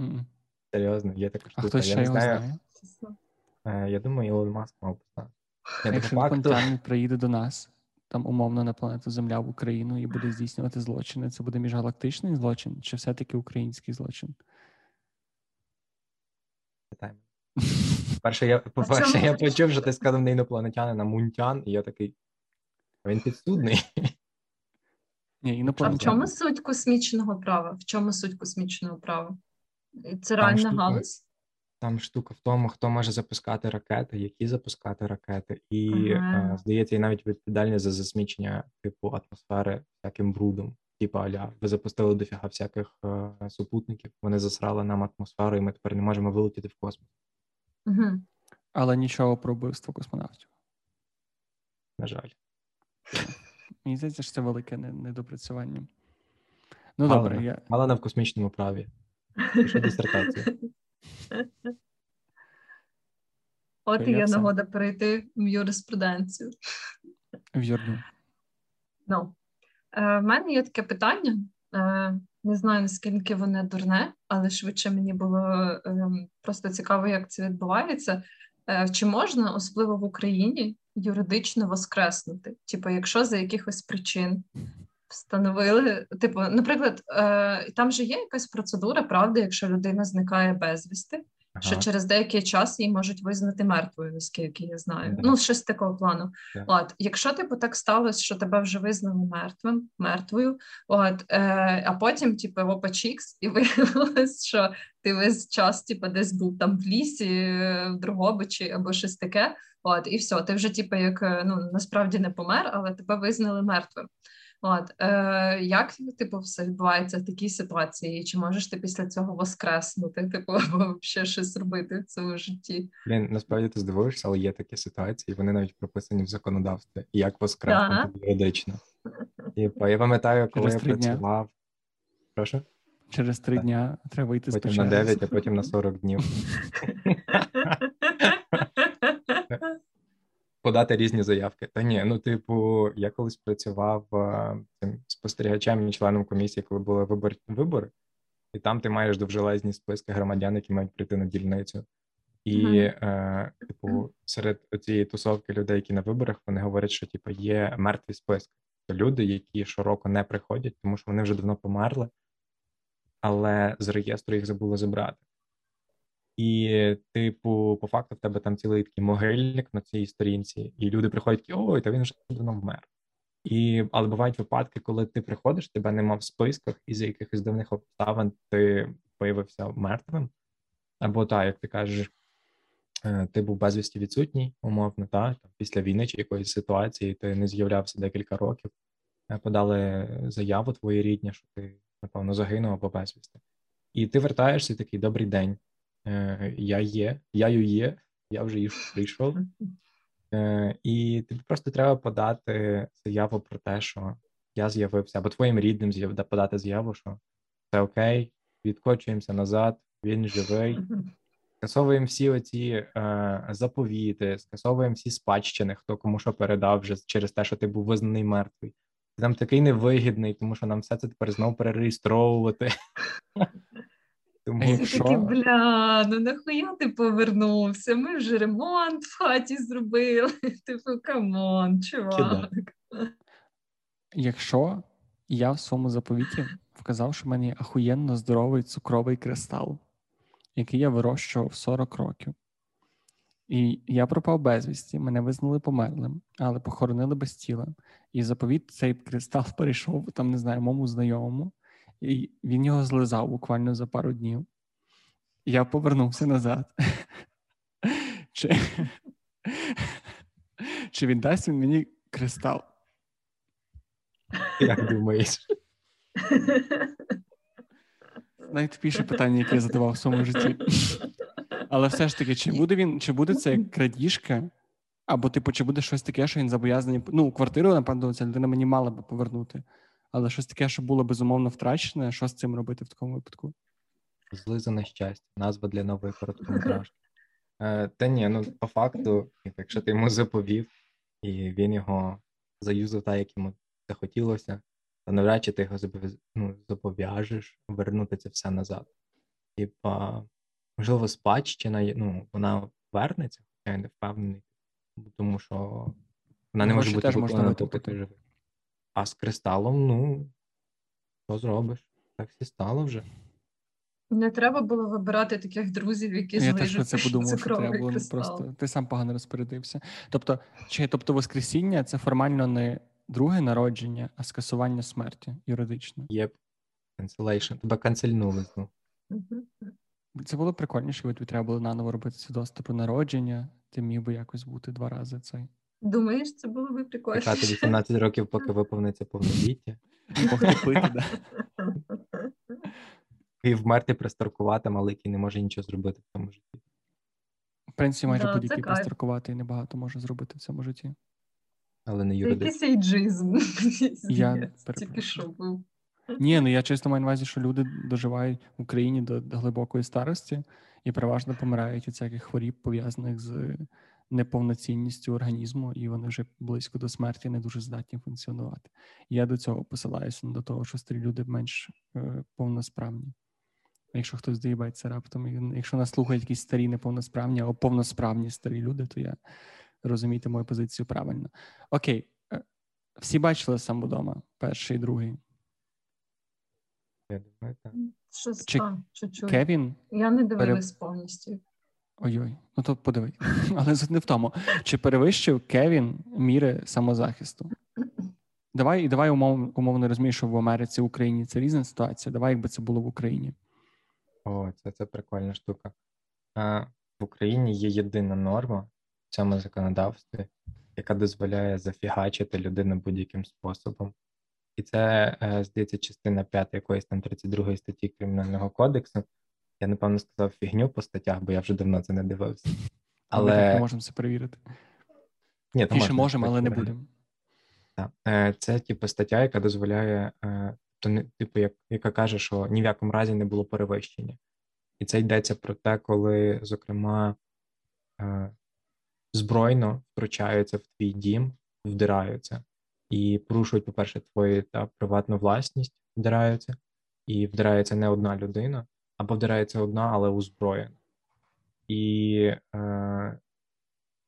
М-м. Серйозно, є така А штука. хтось я ще не його знаю. знає? Е, Я думаю, Ілон Маск мав би знати. Я Якщо факту, інопланетянин приїде до нас, там умовно на планету Земля в Україну і буде здійснювати злочини, це буде міжгалактичний злочин, чи все-таки український злочин? питаємо. Перше, я, по-перше, я почув, що ти сказав не інопланетянин, а мунтян, і я такий. Він підсудний. Ні, А в чому суть космічного права? В чому суть космічного права? Це реальна галузь? Там штука в тому, хто може запускати ракети, які запускати ракети, і Ага. е, здається, і навіть відповідальність за засмічення типу атмосфери всяким брудом. Типа аля, ви запустили дофіга всяких е, супутників, вони засрали нам атмосферу, і ми тепер не можемо вилетіти в космос. Угу. Але нічого про вбивство космонавтів. На жаль. Мені здається, що це велике недопрацювання. Ну Мало добре, я, Мало не в космічному праві. Пишу <laughs> дисертацію. От і є нагода перейти в юриспруденцію. в Йорду. Ну, е, в мене є таке питання. Е, не знаю, наскільки воно дурне, але швидше мені було е, просто цікаво, як це відбувається. Е, чи можна, особливо в Україні, юридично воскреснути? Типу, якщо за якихось причин встановили, типу, наприклад, е, там же є якась процедура, правда, якщо людина зникає безвісти, що через деякий час її можуть визнати мертвою, наскільки я знаю. Да. Ну, щось такого плану. Так. От, якщо типу так сталося, що тебе вже визнали мертвим, мертвою, от, е, а потім, типу, опачікс, і <laughs> виявилось, що ти весь час, типу, десь був там в лісі, в Дрогобичі або щось таке. От, і все, ти вже, типу, як е, ну насправді не помер, але тебе визнали мертвим. От е, як типу все відбувається в такій ситуації? Чи можеш ти після цього воскреснути, типу, <laughs> або ще щось робити в цьому житті? Блін, насправді ти здивуєшся, але є такі ситуації, вони навіть прописані в законодавстві, як воскреснути юридично. <laughs> Типа, я пам'ятаю, коли Через я працював. Прошу? Через три Так. дня треба йти з Потім на. 9, а потім на <laughs> 40 днів. Подати різні заявки. Та ні, ну, типу, я колись працював е, цим спостерігачем і членом комісії, коли були вибор, вибори, і там ти маєш довжелезні списки громадян, які мають прийти на дільницю. І, Мгм. е, типу, серед цієї тусовки людей, які на виборах, вони говорять, що типу, є мертві списки. Тобто люди, які щороку не приходять, тому що вони вже давно померли, але з реєстру їх забули забрати. І, типу, по факту, в тебе там цілий такий могильник на цій сторінці, і люди приходять, такі, ой, та він вже давно вмер. І, але бувають випадки, коли ти приходиш, тебе нема в списках, і за якихось дивних обставин ти виявився мертвим. Або так, як ти кажеш, е, ти був безвісті відсутній, умовно, та, там, після війни чи якоїсь ситуації, ти не з'являвся декілька років, е, подали заяву твої рідні, що ти, напевно, загинув або безвісти. І ти вертаєшся такий добрий день. Е, Я є, я ю є, я вже їх прийшов. Е, І тобі просто треба подати заяву про те, що я з'явився, або твоїм рідним з'яв- подати заяву, що це окей, відкочуємося назад, він живий. Скасовуємо всі оці е, заповіти, скасовуємо всі спадщини, хто кому що передав вже через те, що ти був визнаний мертвий. Ти там такий невигідний, тому що нам все це тепер знову перереєстровувати. Тому Всі Якщо- такі, бля, ну нахуя ти повернувся? Ми вже ремонт в хаті зробили. <laughs> Типу, come on, чувак. Кидай. Якщо я в своєму заповіті вказав, що в мене є ахуєнно здоровий цукровий кристал, який я вирощував 40 років. І я пропав безвісті, мене визнали померлим, але похоронили без тіла. І заповіт цей кристал <laughs> перейшов там, не знаю, моєму знайомому, і він його злизав буквально за пару днів. Я повернувся назад. Чи, чи віддасть він мені кристал? як думаєш? Найтупіше питання, яке я задавав в своєму житті. Але все ж таки, чи буде він, чи буде це як крадіжка, або, типу, чи буде щось таке, що він зобов'язаний. Ну, квартиру, напевно, ця людина мені мала би повернути. Але щось таке, що було безумовно втрачене, що з цим робити в такому випадку? Злизане щастя, назва для нової короткометражки. <laughs> Е, Та ні, ну по факту, якщо ти йому заповів, і він його заюзав так, як йому це хотілося, то навряд чи ти його ну, зобов'яжеш вернути це все назад. Типа, можливо, спадщина, ну, вона вернеться, хоча я не впевнений, тому що вона не Ну, може бути можна виконана, поки ти живий. А з кристалом, ну, що зробиш? Так всі стало вже. Не треба було вибирати таких друзів, які Я теж про це подумав, що треба було кристал. просто ти сам погано розпорядився. Тобто, чи тобто Воскресіння це формально не друге народження, а скасування смерті юридично. Є cancellation. Тебе канцельнули знову. Це було прикольніше, якби тобі треба було наново робити свідоцтво про народження. Ти міг би якось бути два рази цей. Думаєш, це було би прикольно? Чекати 18 років, поки виповниться повноліття, да. і вмерти пристаркувати, але який не може нічого зробити в цьому житті. В принципі, майже Да, будь-який кайф. пристрокуватий небагато може зробити в цьому житті. Але не юридично. якийсь ейджизм. Я Тільки що був. Ні, ну я чесно маю на увазі, що люди доживають в Україні до, до глибокої старості і переважно помирають від всяких хворіб, пов'язаних з неповноцінністю організму, і вони вже близько до смерті не дуже здатні функціонувати. Я до цього посилаюся до того, що старі люди менш е, повносправні. Якщо хтось доїбається раптом, і якщо нас слухають якісь старі неповносправні, або повносправні старі люди, то я розумієте мою позицію правильно. Окей, е, всі бачили сам вдома, перший і другий. Я думаю, так. Щось Чи. Кевін Я не дивилась повністю. Ой-ой, ну то подивись. <laughs> Але не в тому. Чи перевищив Кевін міри самозахисту? Давай, і давай умов, умовно розумієш, що в Америці, в Україні це різна ситуація. Давай, якби це було в Україні. О, це, це прикольна штука. А, в Україні є єдина норма в цьому законодавстві, яка дозволяє зафігачити людину будь-яким способом. І це, е, здається, частина 5 якоїсь там 32 статті Кримінального кодексу. Я, напевно, сказав фігню по статтях, бо я вже давно це не дивився. Ми Але не можемо це перевірити. Ні, то Більше можна можемо, але не будемо. Е, Це типу стаття, яка дозволяє, е, то не типу, як, яка каже, що ні в якому разі не було перевищення. І це йдеться про те, коли, зокрема, е, збройно втручаються в твій дім, вдираються і порушують, по-перше, твою та приватну власність, вдираються, і вдирається не одна людина, або вдирається одна, але озброєна. І е,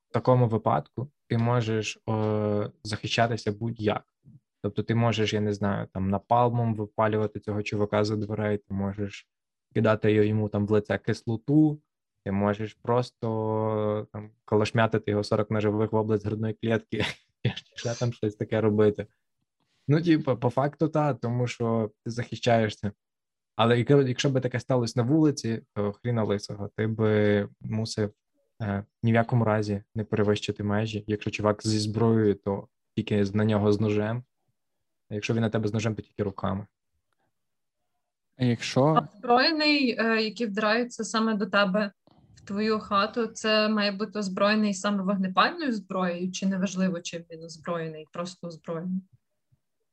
в такому випадку ти можеш е, захищатися будь-як. Тобто, ти можеш, я не знаю, там напалмом випалювати цього чувака за дверей, ти можеш кидати йому там в лице кислоту, ти можеш просто там колошмятити його 40 ножових в область грудної клітки, <laughs> і ще там щось таке робити. Ну, типу, по факту, так, тому що ти захищаєшся. Але якщо б таке сталося на вулиці, то хріна лисого, ти би мусив е, ні в якому разі не перевищити межі. Якщо чувак зі зброєю, то тільки на нього з ножем. А якщо він на тебе з ножем, то тільки руками. А якщо Озброєний, е, який вдирається саме до тебе в твою хату, це має бути озброєний саме вогнепальною зброєю, чи неважливо, чим він озброєний, просто озброєний.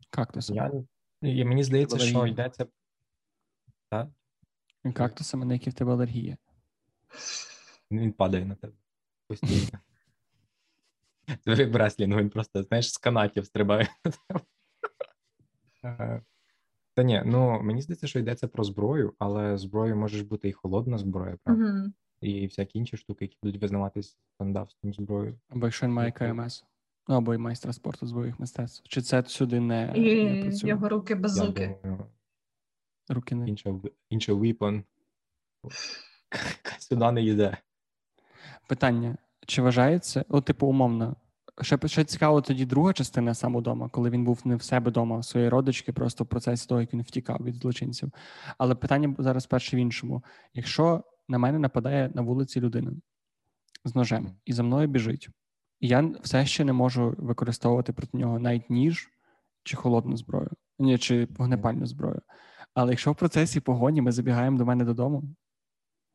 кактусами? Я, і мені здається, що йдеться. Так? Кактусами, на які в тебе алергія. Він падає на тебе постійно. Це як Бреслін, він просто, знаєш, з канатів стрибає. Е, Та ні, ну мені здається, що йдеться про зброю, але зброєю може ж бути і холодна зброя, правда? Угу. І всякі інші штуки, які будуть визнаватись законодавством зброєю. Або якщо він має КМС. Ну, або й майстра спорту з бойових мистецтв. Чи це сюди не, не працює? його руки Я думаю, Руки не. інша, в- інша weapon сюди не йде. Питання: чи вважається, о, типу, умовно, ще, ще цікаво тоді друга частина сам удома, коли він був не в себе вдома, а своєї родички, просто в процесі того, як він втікав від злочинців. Але питання зараз перше в іншому: якщо на мене нападає на вулиці людина з ножем і за мною біжить, і я все ще не можу використовувати проти нього навіть ніж чи холодну зброю, ні, чи вогнепальну зброю. Але якщо в процесі погоні ми забігаємо до мене додому,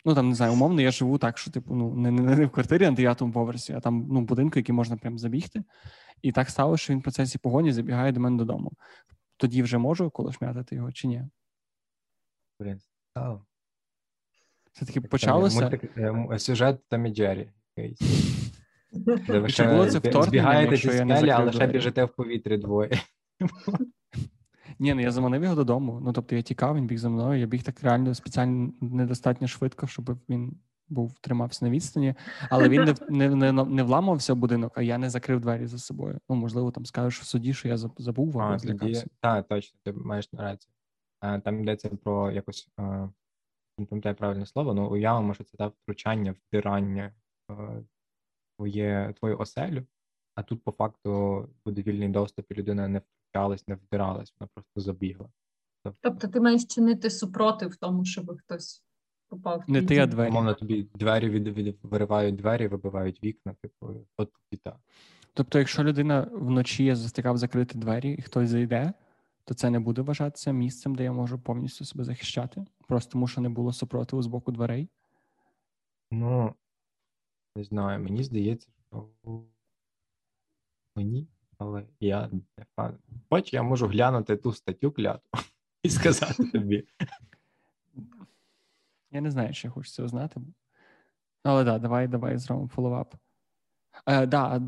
ну там не знаю, умовно, я живу так, що типу, ну не, не, не в квартирі на дев'ятому поверсі, а там ну, в будинку, який можна прям забігти. І так стало, що він в процесі погоні забігає до мене додому. Тоді вже можу колошмятити його чи ні? Блін, стало. Це таки почалося. там Мультик, е, м- сюжет Том і Джері. Чи було це вторгнення, збігаєте зі скелі, але ще біжите в повітрі двоє. Ні, ну я заманив його додому. Ну тобто я тікав, він біг за мною. Я біг так реально спеціально недостатньо швидко, щоб він був тримався на відстані. Але він не, не, не, не вламався в будинок, а я не закрив двері за собою. Ну, можливо, там скажеш в суді, що я забув або злякався. так, точно, ти маєш на рацію. Е, Там йдеться про якось, не пам'ятаю правильне слово, але уявимо, що це та втручання, втирання е, твоє, твою оселю, а тут по факту буде вільний доступ, і людина не втручалась, не вдиралась, вона просто забігла. Тобто ти маєш чинити супротив тому, щоб хтось попав в Не ти, а двері. Умовно тобі двері від, від, виривають двері, вибивають вікна, типу, от і так. Тобто, якщо людина вночі я застикав закрити двері, і хтось зайде, то це не буде вважатися місцем, де я можу повністю себе захищати, просто тому що не було супротиву з боку дверей. Ну, не знаю, мені здається, що мені, але я не фан. Хоч я можу глянути ту статтю кляту і сказати тобі. Я не знаю, чи я хочу це знати. Але так, да, давай, давай зробимо фоллоуап. Е, да,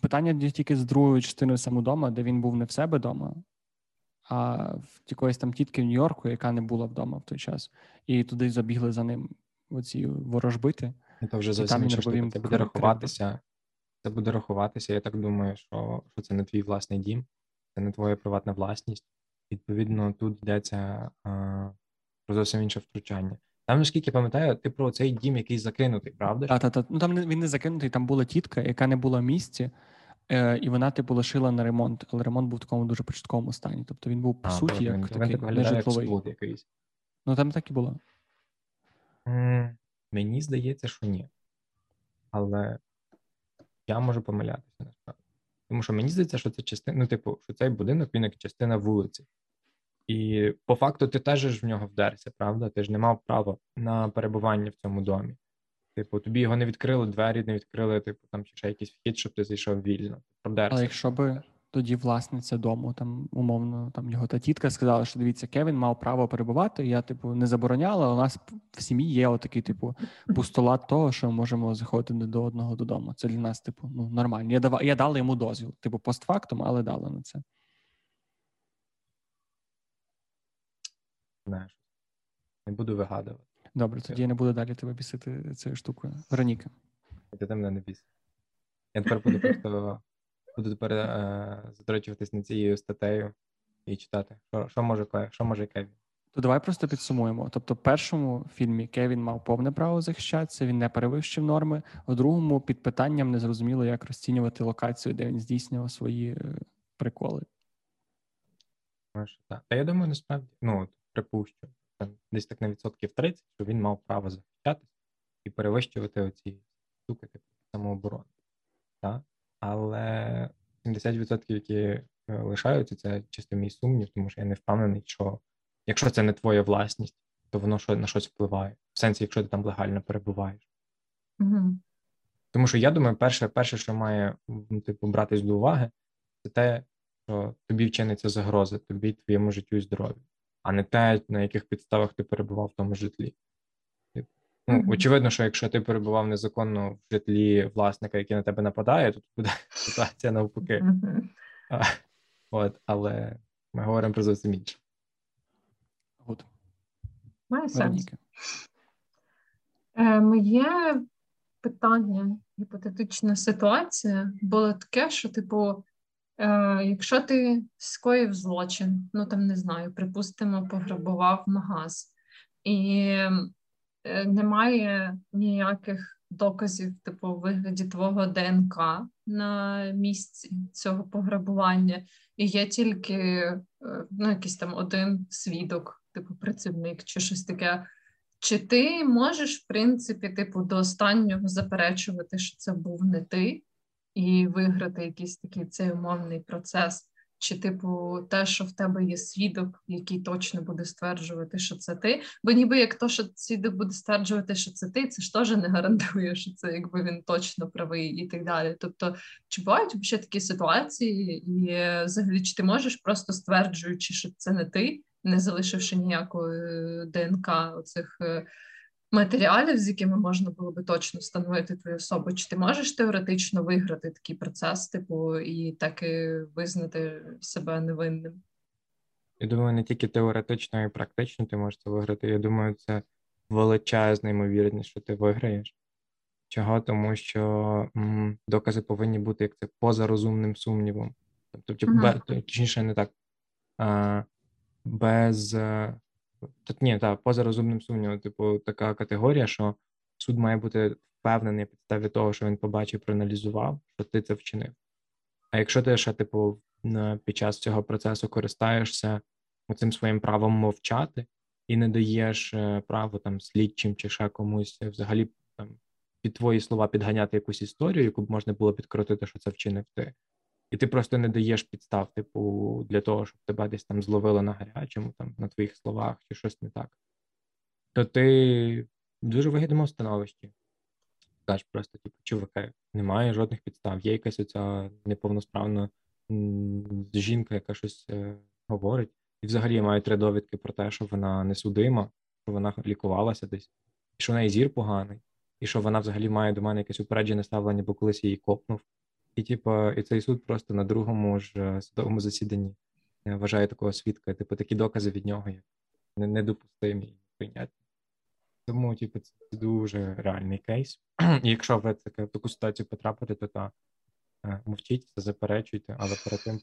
питання тільки з другою частиною самодома, де він був не в себе вдома, а в якоїсь там тітки в Нью-Йорку, яка не була вдома в той час. І туди забігли за ним оці ворожбити. То вже зовсім штука. буде рахуватися. Це буде рахуватися. Я так думаю, що, що це не твій власний дім, це не твоя приватна власність. Відповідно, тут йдеться а, про зовсім інше втручання. Там, наскільки я пам'ятаю, ти про цей дім, який закинутий, правда? ж? Та, та, та. Ну там він не закинутий, там була тітка, яка не була в місті, е, і вона типу лишила на ремонт, але ремонт був в такому дуже початковому стані. Тобто він був по А, суті добре, як він- такий він так як якийсь. Ну там так і було. М, Мені здається, що ні. Але я можу помилятися насправді. Тому що мені здається, що це частина, ну, типу, що цей будинок він як частина вулиці. І по факту ти теж ж в нього вдерся, правда? Ти ж не мав права на перебування в цьому домі. Типу, тобі його не відкрили, двері не відкрили, типу, там ще якийсь вхід, щоб ти зайшов вільно. Продерся. Але якщо би тоді власниця дому, там умовно, там його та тітка сказала, що дивіться, Кевін мав право перебувати. Я, типу, не забороняла. У нас в сім'ї є отакий, типу, постулат того, що ми можемо заходити до одного додому. Це для нас, типу, ну нормально. Я дава, я дала йому дозвіл, типу, постфактум, але дала на це. Знаєш, не буду вигадувати. Добре, тоді я не буду далі тебе бісити цією штукою. Вероніка. Ти там мене не біс. Я тепер буду просто буду тепер е, затрачуватись над цією статтею і читати, що що може що може Кевін. То давай просто підсумуємо. Тобто, в першому фільмі Кевін мав повне право захищатися, він не перевищив норми. У другому під питанням не зрозуміло, як розцінювати локацію, де він здійснював свої е, приколи. Може, так. Та я думаю, насправді, ну припущу, десь так на відсотків 30, що він мав право захищатися і перевищувати оці штуки, типу самооборони. Так? Але 70%, які е, лишаються, це чисто мій сумнів, тому що я не впевнений, що якщо це не твоя власність, то воно що на щось впливає. В сенсі, якщо ти там легально перебуваєш. Угу. Тому що я думаю, перше, перше, що має ну, типу, братись до уваги, це те, що тобі вчиниться загроза, тобі, твоєму життю і здоров'ю, а не те, на яких підставах ти перебував в тому житлі. Ну, очевидно, що якщо ти перебував незаконно в житлі власника, який на тебе нападає, то буде <laughs> ситуація навпаки. А, от, Але ми говоримо про зовсім інше. От. Має сенс. Е, Моє питання, гіпотетична ситуація було таке, що, типу, е, якщо ти скоїв злочин, ну там не знаю, припустимо, пограбував магаз, і немає ніяких доказів, типу, вигляді твого ДНК на місці цього пограбування, і є тільки е, ну, якийсь там один свідок, типу працівник чи щось таке. Чи ти можеш, в принципі, типу, до останнього заперечувати, що це був не ти, і виграти якийсь такий цей умовний процес? Чи, типу, те, що в тебе є свідок, який точно буде стверджувати, що це ти. Бо ніби як то, що свідок буде стверджувати, що це ти, це ж теж не гарантує, що це якби він точно правий і так далі. Тобто, чи бувають взагалі такі ситуації, і взагалі чи ти можеш просто стверджуючи, що це не ти, не залишивши ніякої е, ДНК оцих е, матеріалів, з якими можна було би точно встановити твою особу, чи ти можеш теоретично виграти такий процес, типу, і так і визнати себе невинним? Я думаю, не тільки теоретично і практично ти можеш це виграти. Я думаю, це величезна ймовірність, що ти виграєш. Чого? Тому що м, докази повинні бути як це поза розумним сумнівом. Тобто, uh-huh. точніше, не так. А, без Тут ні, так, поза розумним сумнівом, типу, така категорія, що суд має бути впевнений підставі того, що він побачив, проаналізував, що ти це вчинив. А якщо ти ще, типу, під час цього процесу користаєшся цим своїм правом мовчати і не даєш е, право там слідчим чи ще комусь взагалі там під твої слова підганяти якусь історію, яку б можна було підкрутити, що це вчинив ти і ти просто не даєш підстав, типу, для того, щоб тебе десь там зловили на гарячому, там на твоїх словах чи щось не так, то ти в дуже вигідному становищі. Кажеш просто, типу, чуваки, немає жодних підстав. Є якась оця неповносправна жінка, яка щось е, говорить, і взагалі маю три довідки про те, що вона не судима, що вона лікувалася десь, і що в неї зір поганий, і що вона взагалі має до мене якесь упереджене ставлення, бо колись її копнув. І, типу, і цей суд просто на другому ж е, судовому засіданні е, вважає такого свідка, типу, такі докази від нього як недопустимі і прийнятні. Тому, типу, це дуже реальний кейс. <clears throat> І якщо ви таке, в таку ситуацію потрапите, то та е, мовчіть, заперечуйте, але перед тим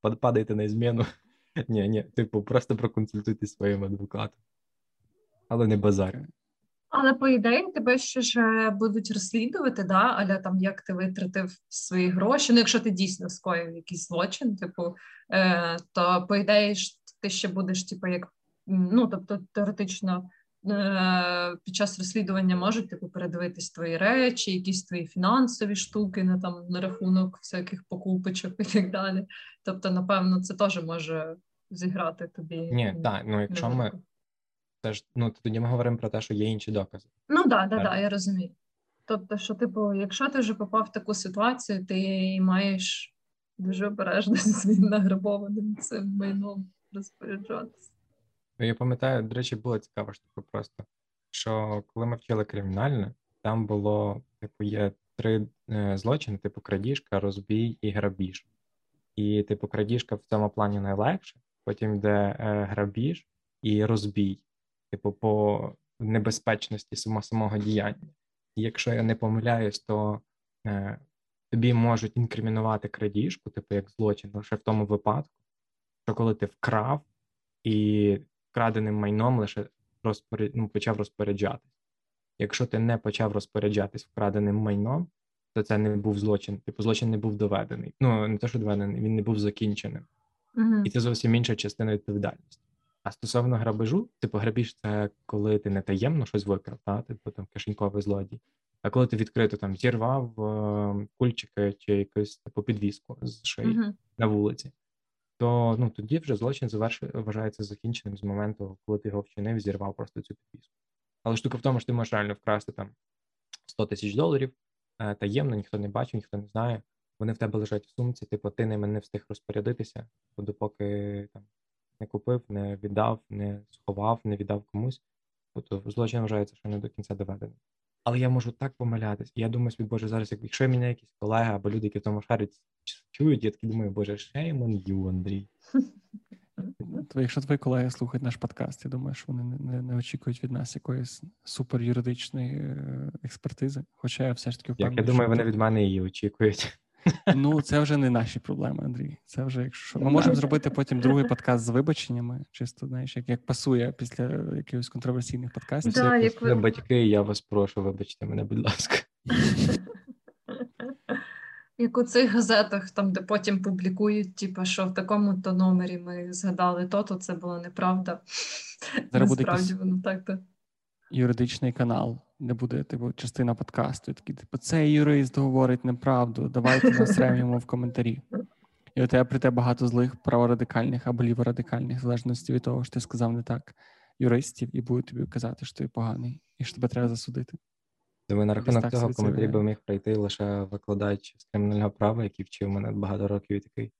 <laughs> падайте на зміну. <laughs> Ні, ні, типу, просто проконсультуйтесь своїм адвокатом. Але не базар. Але по ідеї тебе ще ж е, будуть розслідувати, да, аля там як ти витратив свої гроші. Ну, якщо ти дійсно скоїв якийсь злочин, типу, е, то по ідеї ж ти ще будеш, типу, як ну тобто теоретично е, під час розслідування можуть типу передивитись твої речі, якісь твої фінансові штуки на там на рахунок всяких покупочок і так далі. Тобто, напевно, це теж може зіграти тобі. Ні, так, ну якщо ми. Це ж ну тоді ми говоримо про те, що є інші докази. Ну да, да, да, я розумію. Тобто, що, типу, якщо ти вже попав в таку ситуацію, ти маєш дуже обережно зі своїм награбованим цим майном розпоряджатися. Ну, я пам'ятаю, до речі, було цікаво штука просто, що коли ми вчили кримінальне, там було, типу, є три е, злочини: типу, крадіжка, розбій і грабіж. І, типу, крадіжка в цьому плані найлегше, потім йде е, грабіж і розбій, типу, по небезпечності само, самого діяння. І якщо я не помиляюсь, то е, тобі можуть інкримінувати крадіжку, типу як злочин, лише в тому випадку, що коли ти вкрав і вкраденим майном лише розпоряд... ну, почав розпоряджатись. Якщо ти не почав розпоряджатись вкраденим майном, то це не був злочин. Типу, злочин не був доведений. Ну, не те, що доведений, він не був закінченим. Угу. І це зовсім інша частина відповідальності. А стосовно грабежу, типу, грабіж це коли ти не таємно щось викрав, та, типу там кишеньковий злодій. А коли ти відкрито там зірвав е, кульчики чи якусь типу підвіску з шиї Угу. на вулиці, то ну тоді вже злочин завершує вважається закінченим з моменту, коли ти його вчинив, зірвав просто цю підвіску. Але штука в тому, що ти можеш реально вкрасти там 100 тисяч доларів е, таємно, ніхто не бачить, ніхто не знає. Вони в тебе лежать в сумці, типу, ти ними не встиг розпорядитися, бо допоки там не купив, не віддав, не сховав, не віддав комусь. Тобто злочин вважається, що не до кінця доведений. Але я можу так помилятись. І я думаю, собі, боже, зараз, як- якщо мене якісь колеги або люди, які в тому шарять, чують, я такий думаю, боже, on you, Андрій. То якщо твої колеги слухають наш подкаст, я думаю, що вони не, не, не очікують від нас якоїсь суперюридичної е, експертизи. Хоча я все ж таки Як я думаю, що вони від мене її очікують. Ну, це вже не наші проблеми, Андрій. Це вже якщо що. Ми можемо зробити потім другий подкаст з вибаченнями, чисто знаєш, як, як пасує після якихось контроверсійних подкастів. Да, як ви- батьки, я вас прошу, вибачте мене, будь ласка. Як у цих газетах, там, де потім публікують, типу, що в такому-то номері ми згадали то, то це була неправда. Зараз буде Насправді якийсь- воно так то. Юридичний канал, де буде типу частина подкасту. і Такий, типу, цей юрист говорить неправду. Давайте насремо йому в коментарі. І у тебе прийде багато злих праворадикальних або ліворадикальних, в залежності від того, що ти сказав не так, юристів, і будуть тобі казати, що ти поганий, і що тебе треба засудити. Думаю, на рахунок цього собі коментарі би міг прийти лише викладач з кримінального права, який вчив мене багато років, і такий: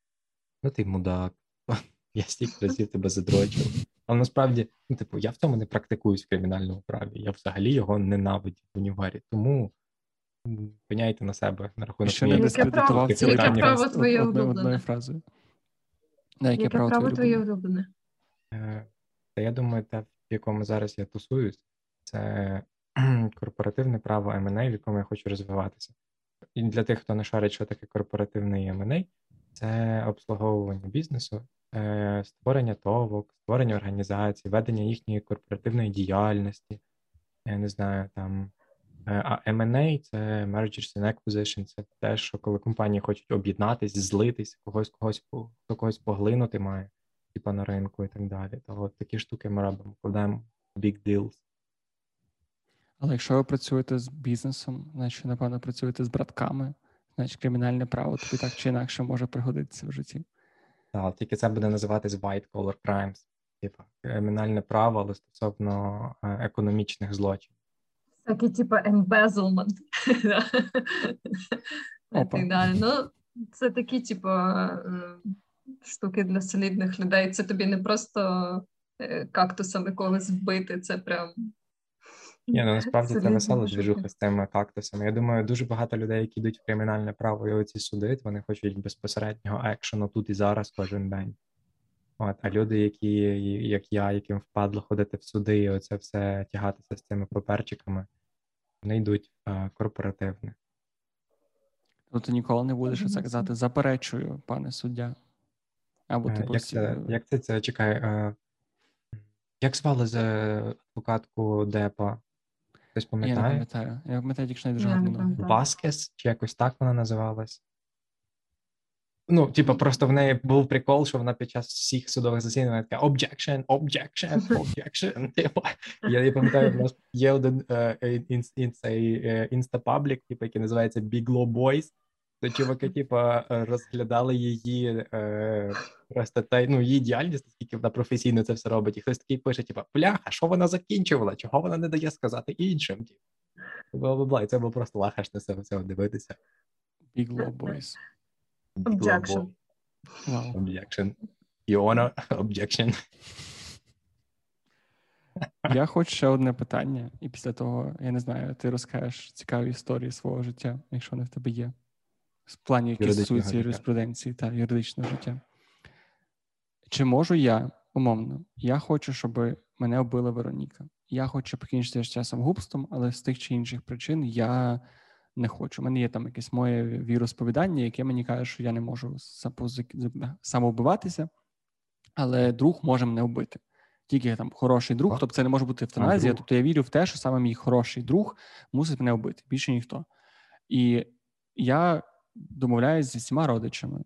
ну ти мудак, <laughs> я стільки разів тебе задрочив. Але насправді, ну, типу, я в цьому не практикуюсь в кримінальному праві. Я взагалі його ненавидів в універі. Тому пеняйте на себе на рахунок ще не моєї Яке право- дискредитував цілий яке право твоє одною, улюблене? одною фразою. Да, яке, Яке право, право твоє улюблене? Е, Та я думаю, те, в якому зараз я тусуюсь, це <clears throat> корпоративне право M&A, в якому я хочу розвиватися. І для тих, хто не шарить, що таке корпоративний M&A, це обслуговування бізнесу, створення товок, створення організацій, ведення їхньої корпоративної діяльності. Я не знаю, там. е, А M&A – це Mergers and Acquisition, це те, що коли компанії хочуть об'єднатись, злитись, когось, когось, хто когось поглинути має типа на ринку і так далі. То от такі штуки ми робимо, кладемо big deals. Але якщо ви працюєте з бізнесом, значить, напевно, працюєте з братками, значить кримінальне право тобі так чи інакше може пригодитися в житті. Та, тільки це буде називатись white collar crimes, типа кримінальне право, але стосовно е, економічних злочинів. Такий, типу, embezzlement. <laughs> Так. Ну, це такі, типу, штуки для солідних людей. Це тобі не просто е, кактусами когось вбити, це прям. Ні, ну насправді це весела двіжуха з тими кактусами. Я думаю, дуже багато людей, які йдуть в кримінальне право і оці судить, вони хочуть безпосереднього екшену тут і зараз кожен день. От, а люди, які, як я, яким впадло ходити в суди і оце все тягатися з цими паперчиками, вони йдуть е, корпоративне. То ти ніколи не будеш це казати, заперечую, пане суддя. Або Е, типу Як це, як це, це чекай, е, як звали з адвокатку Депа? Хтось Я не пам'ятаю. Я пам'ятаю, тільки що не дуже. Васкес, чи якось так вона називалась? Ну, типу, просто в неї був прикол, що вона під час всіх судових засідань така objection, objection, <laughs> objection. Типу, я не пам'ятаю, в нас є один е, е, інстапаблік, типу, який називається Big Law Boys. То чуваки, типу, е, розглядали її е, просто та ну, її діяльність, наскільки вона професійно це все робить. І хтось такий пише: типу, бляха, що вона закінчувала? Чого вона не дає сказати іншим? Бла-бла-бла. І це було просто лахашне це все дивитися. Big Law Boys. Objection. Your objection. Я хочу ще одне питання, і після того, я не знаю, ти розкажеш цікаві історії свого життя, якщо вони в тебе є. В плані, які стосуються юриспруденції та юридичного життя. Чи можу я, умовно, я хочу, щоб мене оббила Вероніка. Я хочу покінчити життя самогубством, але з тих чи інших причин я не хочу. У мене є там якесь моє віросповідання, яке мені каже, що я не можу самовбиватися, але друг може мене вбити. Тільки там хороший друг, тобто це не може бути евтаназія. Тобто я вірю в те, що саме мій хороший друг мусить мене вбити, більше ніхто. І я домовляюсь зі всіма родичами,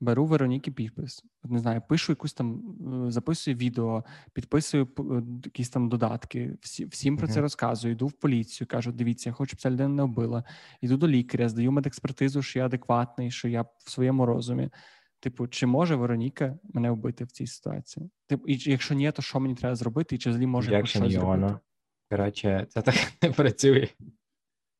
беру Вероніки підпис, не знаю, пишу якусь там, е, записую відео, підписую е, якісь там додатки, всі, всім про це розказую, йду в поліцію, кажу: дивіться, я хочу, щоб ця людина не вбила. Йду до лікаря, здаю медекспертизу, що я адекватний, що я в своєму розумі. Типу, чи може Вероніка мене вбити в цій ситуації? Типу, і якщо ні, то що мені треба зробити, і чи взагалі може Objection, щось зробити? Коротше, це так <laughs> не працює.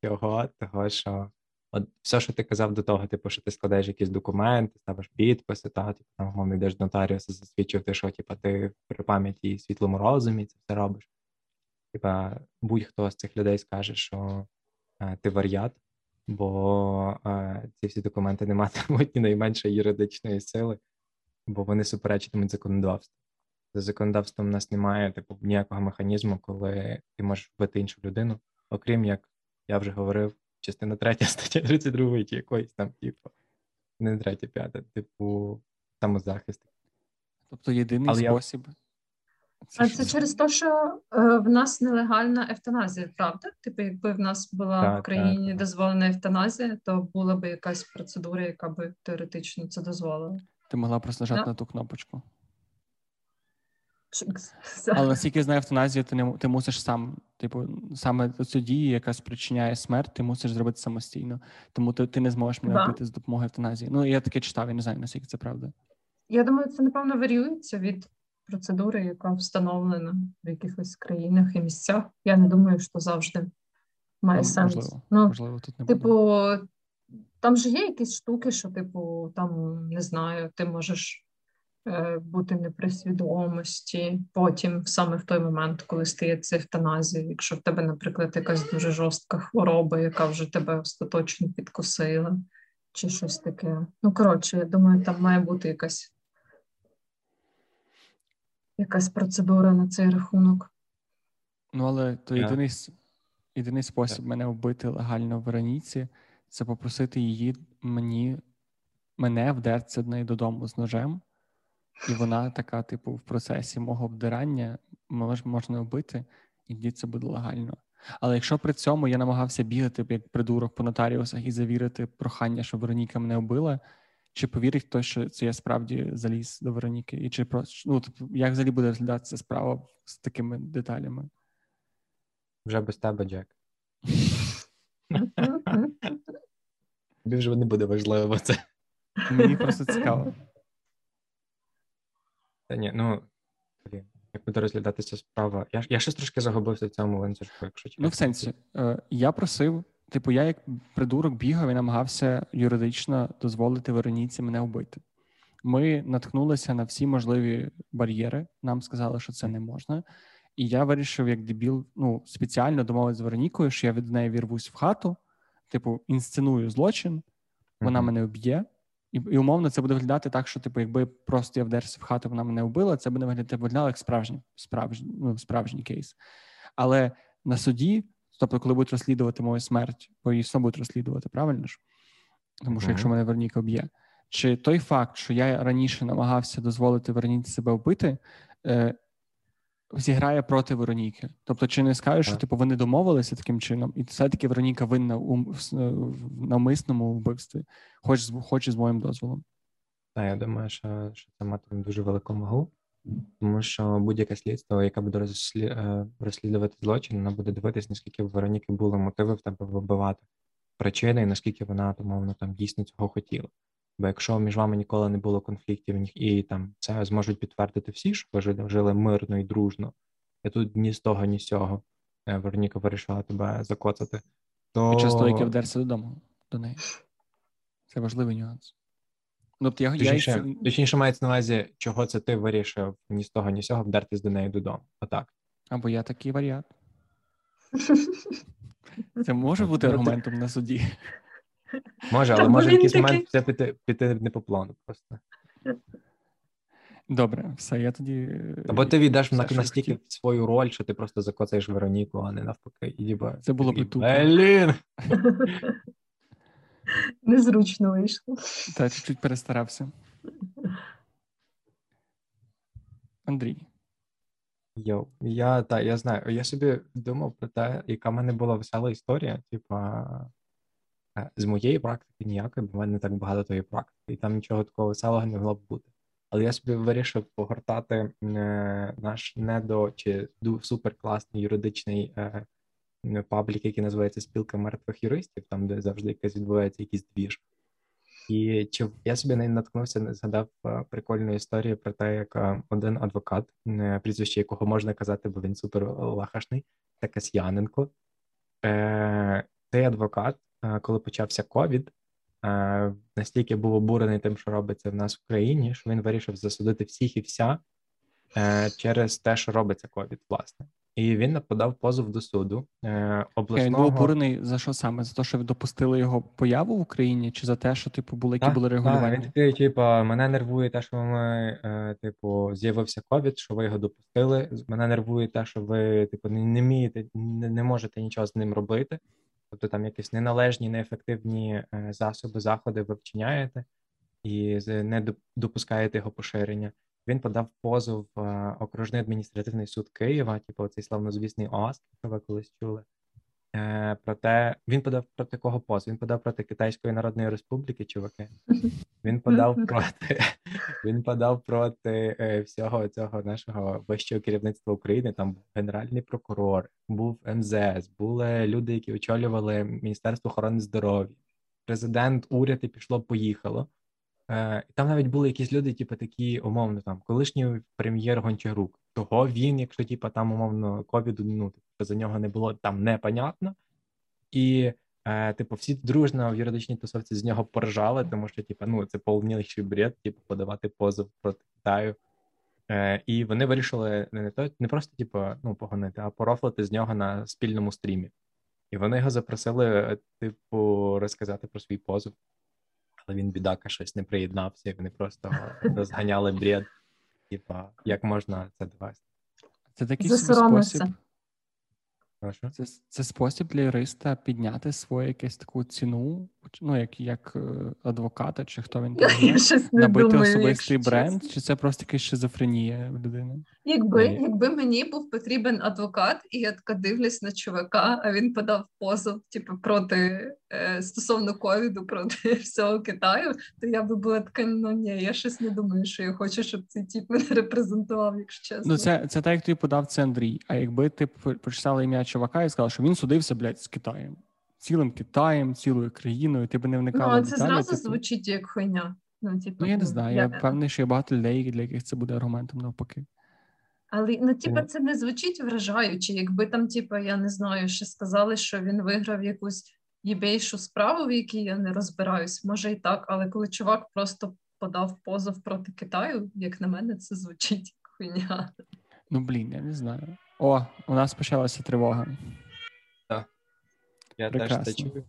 Його, того, що от все, що ти казав до того, типу, що ти складаєш якісь документи, ставиш підписи, та типу, там мовно йдеш до нотаріуса, засвідчив ти, що типу, ти при пам'яті і світлому розумі це все робиш. Типа, будь-хто з цих людей скаже, що е, ти вар'ят, бо е, ці всі документи не матимуть ні найменшої юридичної сили, бо вони суперечитимуть законодавству. За законодавством у нас немає типу ніякого механізму, коли ти можеш вбити іншу людину, окрім як я вже говорив, частина 3 стаття 32 чи якоїсь там, типу, не 3, 5, типу, самозахист. Тобто єдиний Але спосіб. А що- це через те, що е, в нас нелегальна евтаназія, правда? Типу, якби в нас була Так, в країні так. дозволена евтаназія, то була б якась процедура, яка би теоретично це дозволила. Ти могла просто нажати Да. на ту кнопочку. Але наскільки знаю, евтаназію ти не ти мусиш сам, типу, саме цю дію, яка спричиняє смерть, ти мусиш зробити самостійно. Тому ти, ти не зможеш мене вбити з допомогою евтаназії. Ну, я таке читав, я не знаю, наскільки це правда. Я думаю, це напевно варіюється від процедури, яка встановлена в якихось країнах і місцях. Я не думаю, що завжди має Ну, сенс. Можливо, Ну, можливо, тут не буде. Типу, там же є якісь штуки, що, типу, там не знаю, ти можеш бути не при свідомості, потім саме в той момент, коли стається евтаназія, якщо в тебе, наприклад, якась дуже жорстка хвороба, яка вже тебе остаточно підкосила, чи щось таке. Ну, коротше, я думаю, там має бути якась, якась процедура на цей рахунок. Ну, але то єдиний, єдиний спосіб мене вбити легально в Вероніці це попросити її мені, мене вдерти до неї додому з ножем. І вона така, типу, в процесі мого обдирання можна вбити, і тоді це буде легально. Але якщо при цьому я намагався бігати як придурок по нотаріусах і завірити прохання, що Вероніка мене вбила, чи повірить хтось, що це я справді заліз до Вероніки? І чи просто ну, тобто, як взагалі буде розглядатися справа з такими деталями? Вже без тебе, Джек. <laughs> Тобі вже не буде важливо це. Мені просто цікаво. Та ні, ну блін, як буде розглядатися справа. Я, я щось трошки загубився в цьому ланцюжку, якщо чесно. Ну, в сенсі, е, я просив, типу, я як придурок бігав і намагався юридично дозволити Вероніці мене вбити. Ми наткнулися на всі можливі бар'єри. Нам сказали, що це не можна. І я вирішив, як дебіл, ну, спеціально домовитися з Веронікою, що я від неї вірвусь в хату, типу, інсценую злочин, вона Мгм. мене вб'є. І, і умовно це буде виглядати так, що, типу, якби просто я вдерся в хату, вона мене вбила, це буде виглядати виглядало як справжній, справжній, ну, справжній кейс. Але на суді, тобто, коли будуть розслідувати мою смерть, бо її будуть розслідувати, правильно ж? Тому що якщо мене Вероніка вб'є, чи той факт, що я раніше намагався дозволити Вероніці себе вбити, е, зіграє проти Вероніки. Тобто, чи не скажеш, що типу вони домовилися таким чином, і все-таки Вероніка винна у в е, в навмисному вбивстві, хоч з хоч і з моїм дозволом. Та, я думаю, що, що це матиме дуже велику вагу, тому що будь-яке слідство, яке буде розслі... е, розслідувати злочин, воно буде дивитись, наскільки в Вероніки були мотиви в тебе вибивати причини, і наскільки вона умовно там дійсно цього хотіла. Бо якщо між вами ніколи не було конфліктів, і там це зможуть підтвердити всі, що ви жили, мирно і дружно, і тут ні з того, ні з цього е, Вероніка вирішила тебе закоцати, то Під час того, як я вдерся додому до неї. Це важливий нюанс. Ну, тобто я, я Точніше, це- точніше мається на увазі, чого це ти вирішив ні з того, ні з цього вдертись до неї додому. Отак. Або я такий варіант. <laughs> Це може бути Ну, аргументом на суді. Може, але може в якийсь момент це піти, піти не по плану просто. Добре, все, я тоді. е, Або ти віддаш все, на, настільки хотів. свою роль, що ти просто закоцаєш Вероніку, а не навпаки. І ніби Це було б тупо. Блін! <laughs> Незручно вийшло. Та чуть-чуть перестарався. Андрій. Йоу, я та я знаю. Я собі думав про те, яка в мене була весела історія. Типа з моєї практики ніякої, бо в мене не так багато тої практики, і там нічого такого веселого не могло б бути. Але я собі вирішив погортати е, наш недо чи суперкласний юридичний е, паблік, який називається Спілка мертвих юристів, там де завжди якась відбувається якийсь двіж. І чи я собі не наткнувся, згадав е, прикольну історію про те, як е, один адвокат, е, прізвище якого можна казати, бо він супер лахашний, це Касьяненко. Е, Цей адвокат, е, коли почався ковід, е, настільки був обурений тим, що робиться в нас в країні, що він вирішив засудити всіх і вся е, через те, що робиться ковід, власне. І він подав позов до суду е, Окей, Він був обурений за що саме? За те, що допустили його появу в Україні, чи за те, що типу були які Так, були так, регулювання? він такий, типу, мене нервує те, що ми, е, типу, з'явився ковід, що ви його допустили. Мене нервує те, що ви, типу, не вмієте, не, не можете нічого з ним робити. Тобто там якісь неналежні, неефективні е, засоби, заходи ви вчиняєте і не допускаєте його поширення. Він подав позов в е, окружний адміністративний суд Києва, типу, цей славнозвісний ОАСК, що ви колись чули. Е, проте він подав проти кого позов? Він подав проти Китайської Народної Республіки, чуваки. <laughs> Він подав проти він подав проти е, всього цього нашого вищого керівництва України. Там був генеральний прокурор, був МЗС, були люди, які очолювали Міністерство охорони здоров'я, президент, уряд і пішло, поїхало. Е, там навіть були якісь люди, типу, такі умовно там колишній прем'єр Гончарук. Того він, якщо типу, там умовно ковіду, ну типу, за нього не було там непонятно. І е, типу, всі дружно в юридичній тусовці з нього поржали, тому що типу, ну це повніший бред, типу, подавати позов проти Китаю. Е, і вони вирішили не, то, не просто типу, ну, погонити, а порофлити з нього на спільному стрімі. І вони його запросили, типу, розказати про свій позов. Але він, бідака, щось не приєднався, і вони просто розганяли бред. Типа, як можна це довести? Це такий собі спосіб. Це, це спосіб для юриста підняти свою якусь таку ціну, ну як, як е, адвоката, чи хто він там <laughs> є, набити думаю, особистий бренд, чесно. чи це просто якась шизофренія в людини? Якби, якби мені був потрібен адвокат, і я така дивлюсь на чувака, а він подав позов, типу, проти е, стосовно ковіду, проти <laughs> всього Китаю, то я би була така, ну ні, я щось не думаю, що я хочу, щоб цей тіп мене <laughs> репрезентував, якщо чесно. Ну, це, це так, як тобі подав це Андрій. А якби ти п- прочитала ім'я чувака і сказала, що він судився, блядь, з Китаєм. Цілим Китаєм, цілою країною, ти б не ну, вникала а це деталі. зразу типу. звучить як хуйня. Ну, типу, Ну, я не знаю. Я я- впевнений, що є багато людей, для яких це буде аргументом навпаки. Але ну, типа, це не звучить вражаюче. Якби там, типа, я не знаю, ще сказали, що він виграв якусь єбейшу справу, в якій я не розбираюсь, може і так, але коли чувак просто подав позов проти Китаю, як на мене, це звучить як <laughs> хуйня. Ну, блін, я не знаю. О, у нас почалася тривога. Я Прекрасно. теж це чую.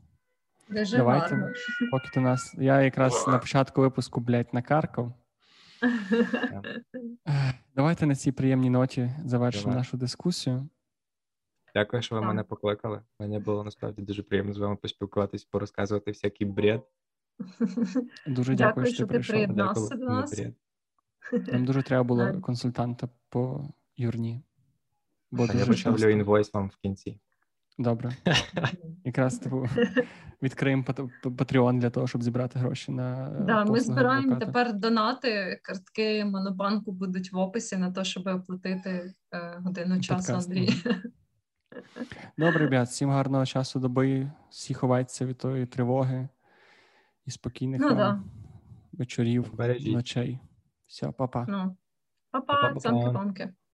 Дуже Давайте. гарно. Поки ти нас. Я якраз на початку випуску, блядь, накаркав. Давайте на цій приємній ноті завершимо Давай. нашу дискусію. Дякую, що ви Так. мене покликали. Мені було насправді дуже приємно з вами поспілкуватись, порозказувати всякий бред. Дуже дякую, Дякую, що що ти ти прийшов. приєднався. До нас. Нам дуже треба було консультанта по юрні. Бо Та Я дуже інвойс вам в кінці. Добре. <laughs> Якраз типу, <laughs> відкриємо Patreon для того, щоб зібрати гроші на Да, ми збираємо адвоката. тепер донати. Картки Монобанку будуть в описі на те, щоб оплатити е, годину часу Андрій. Добре, <laughs> ребят, всім гарного часу доби. Всі ховайтеся від тої тривоги і спокійних Ну вам да. вечорів, Бережіть. ночей. Все, па-па. Ну, па-па, Па-па. цямки-памки.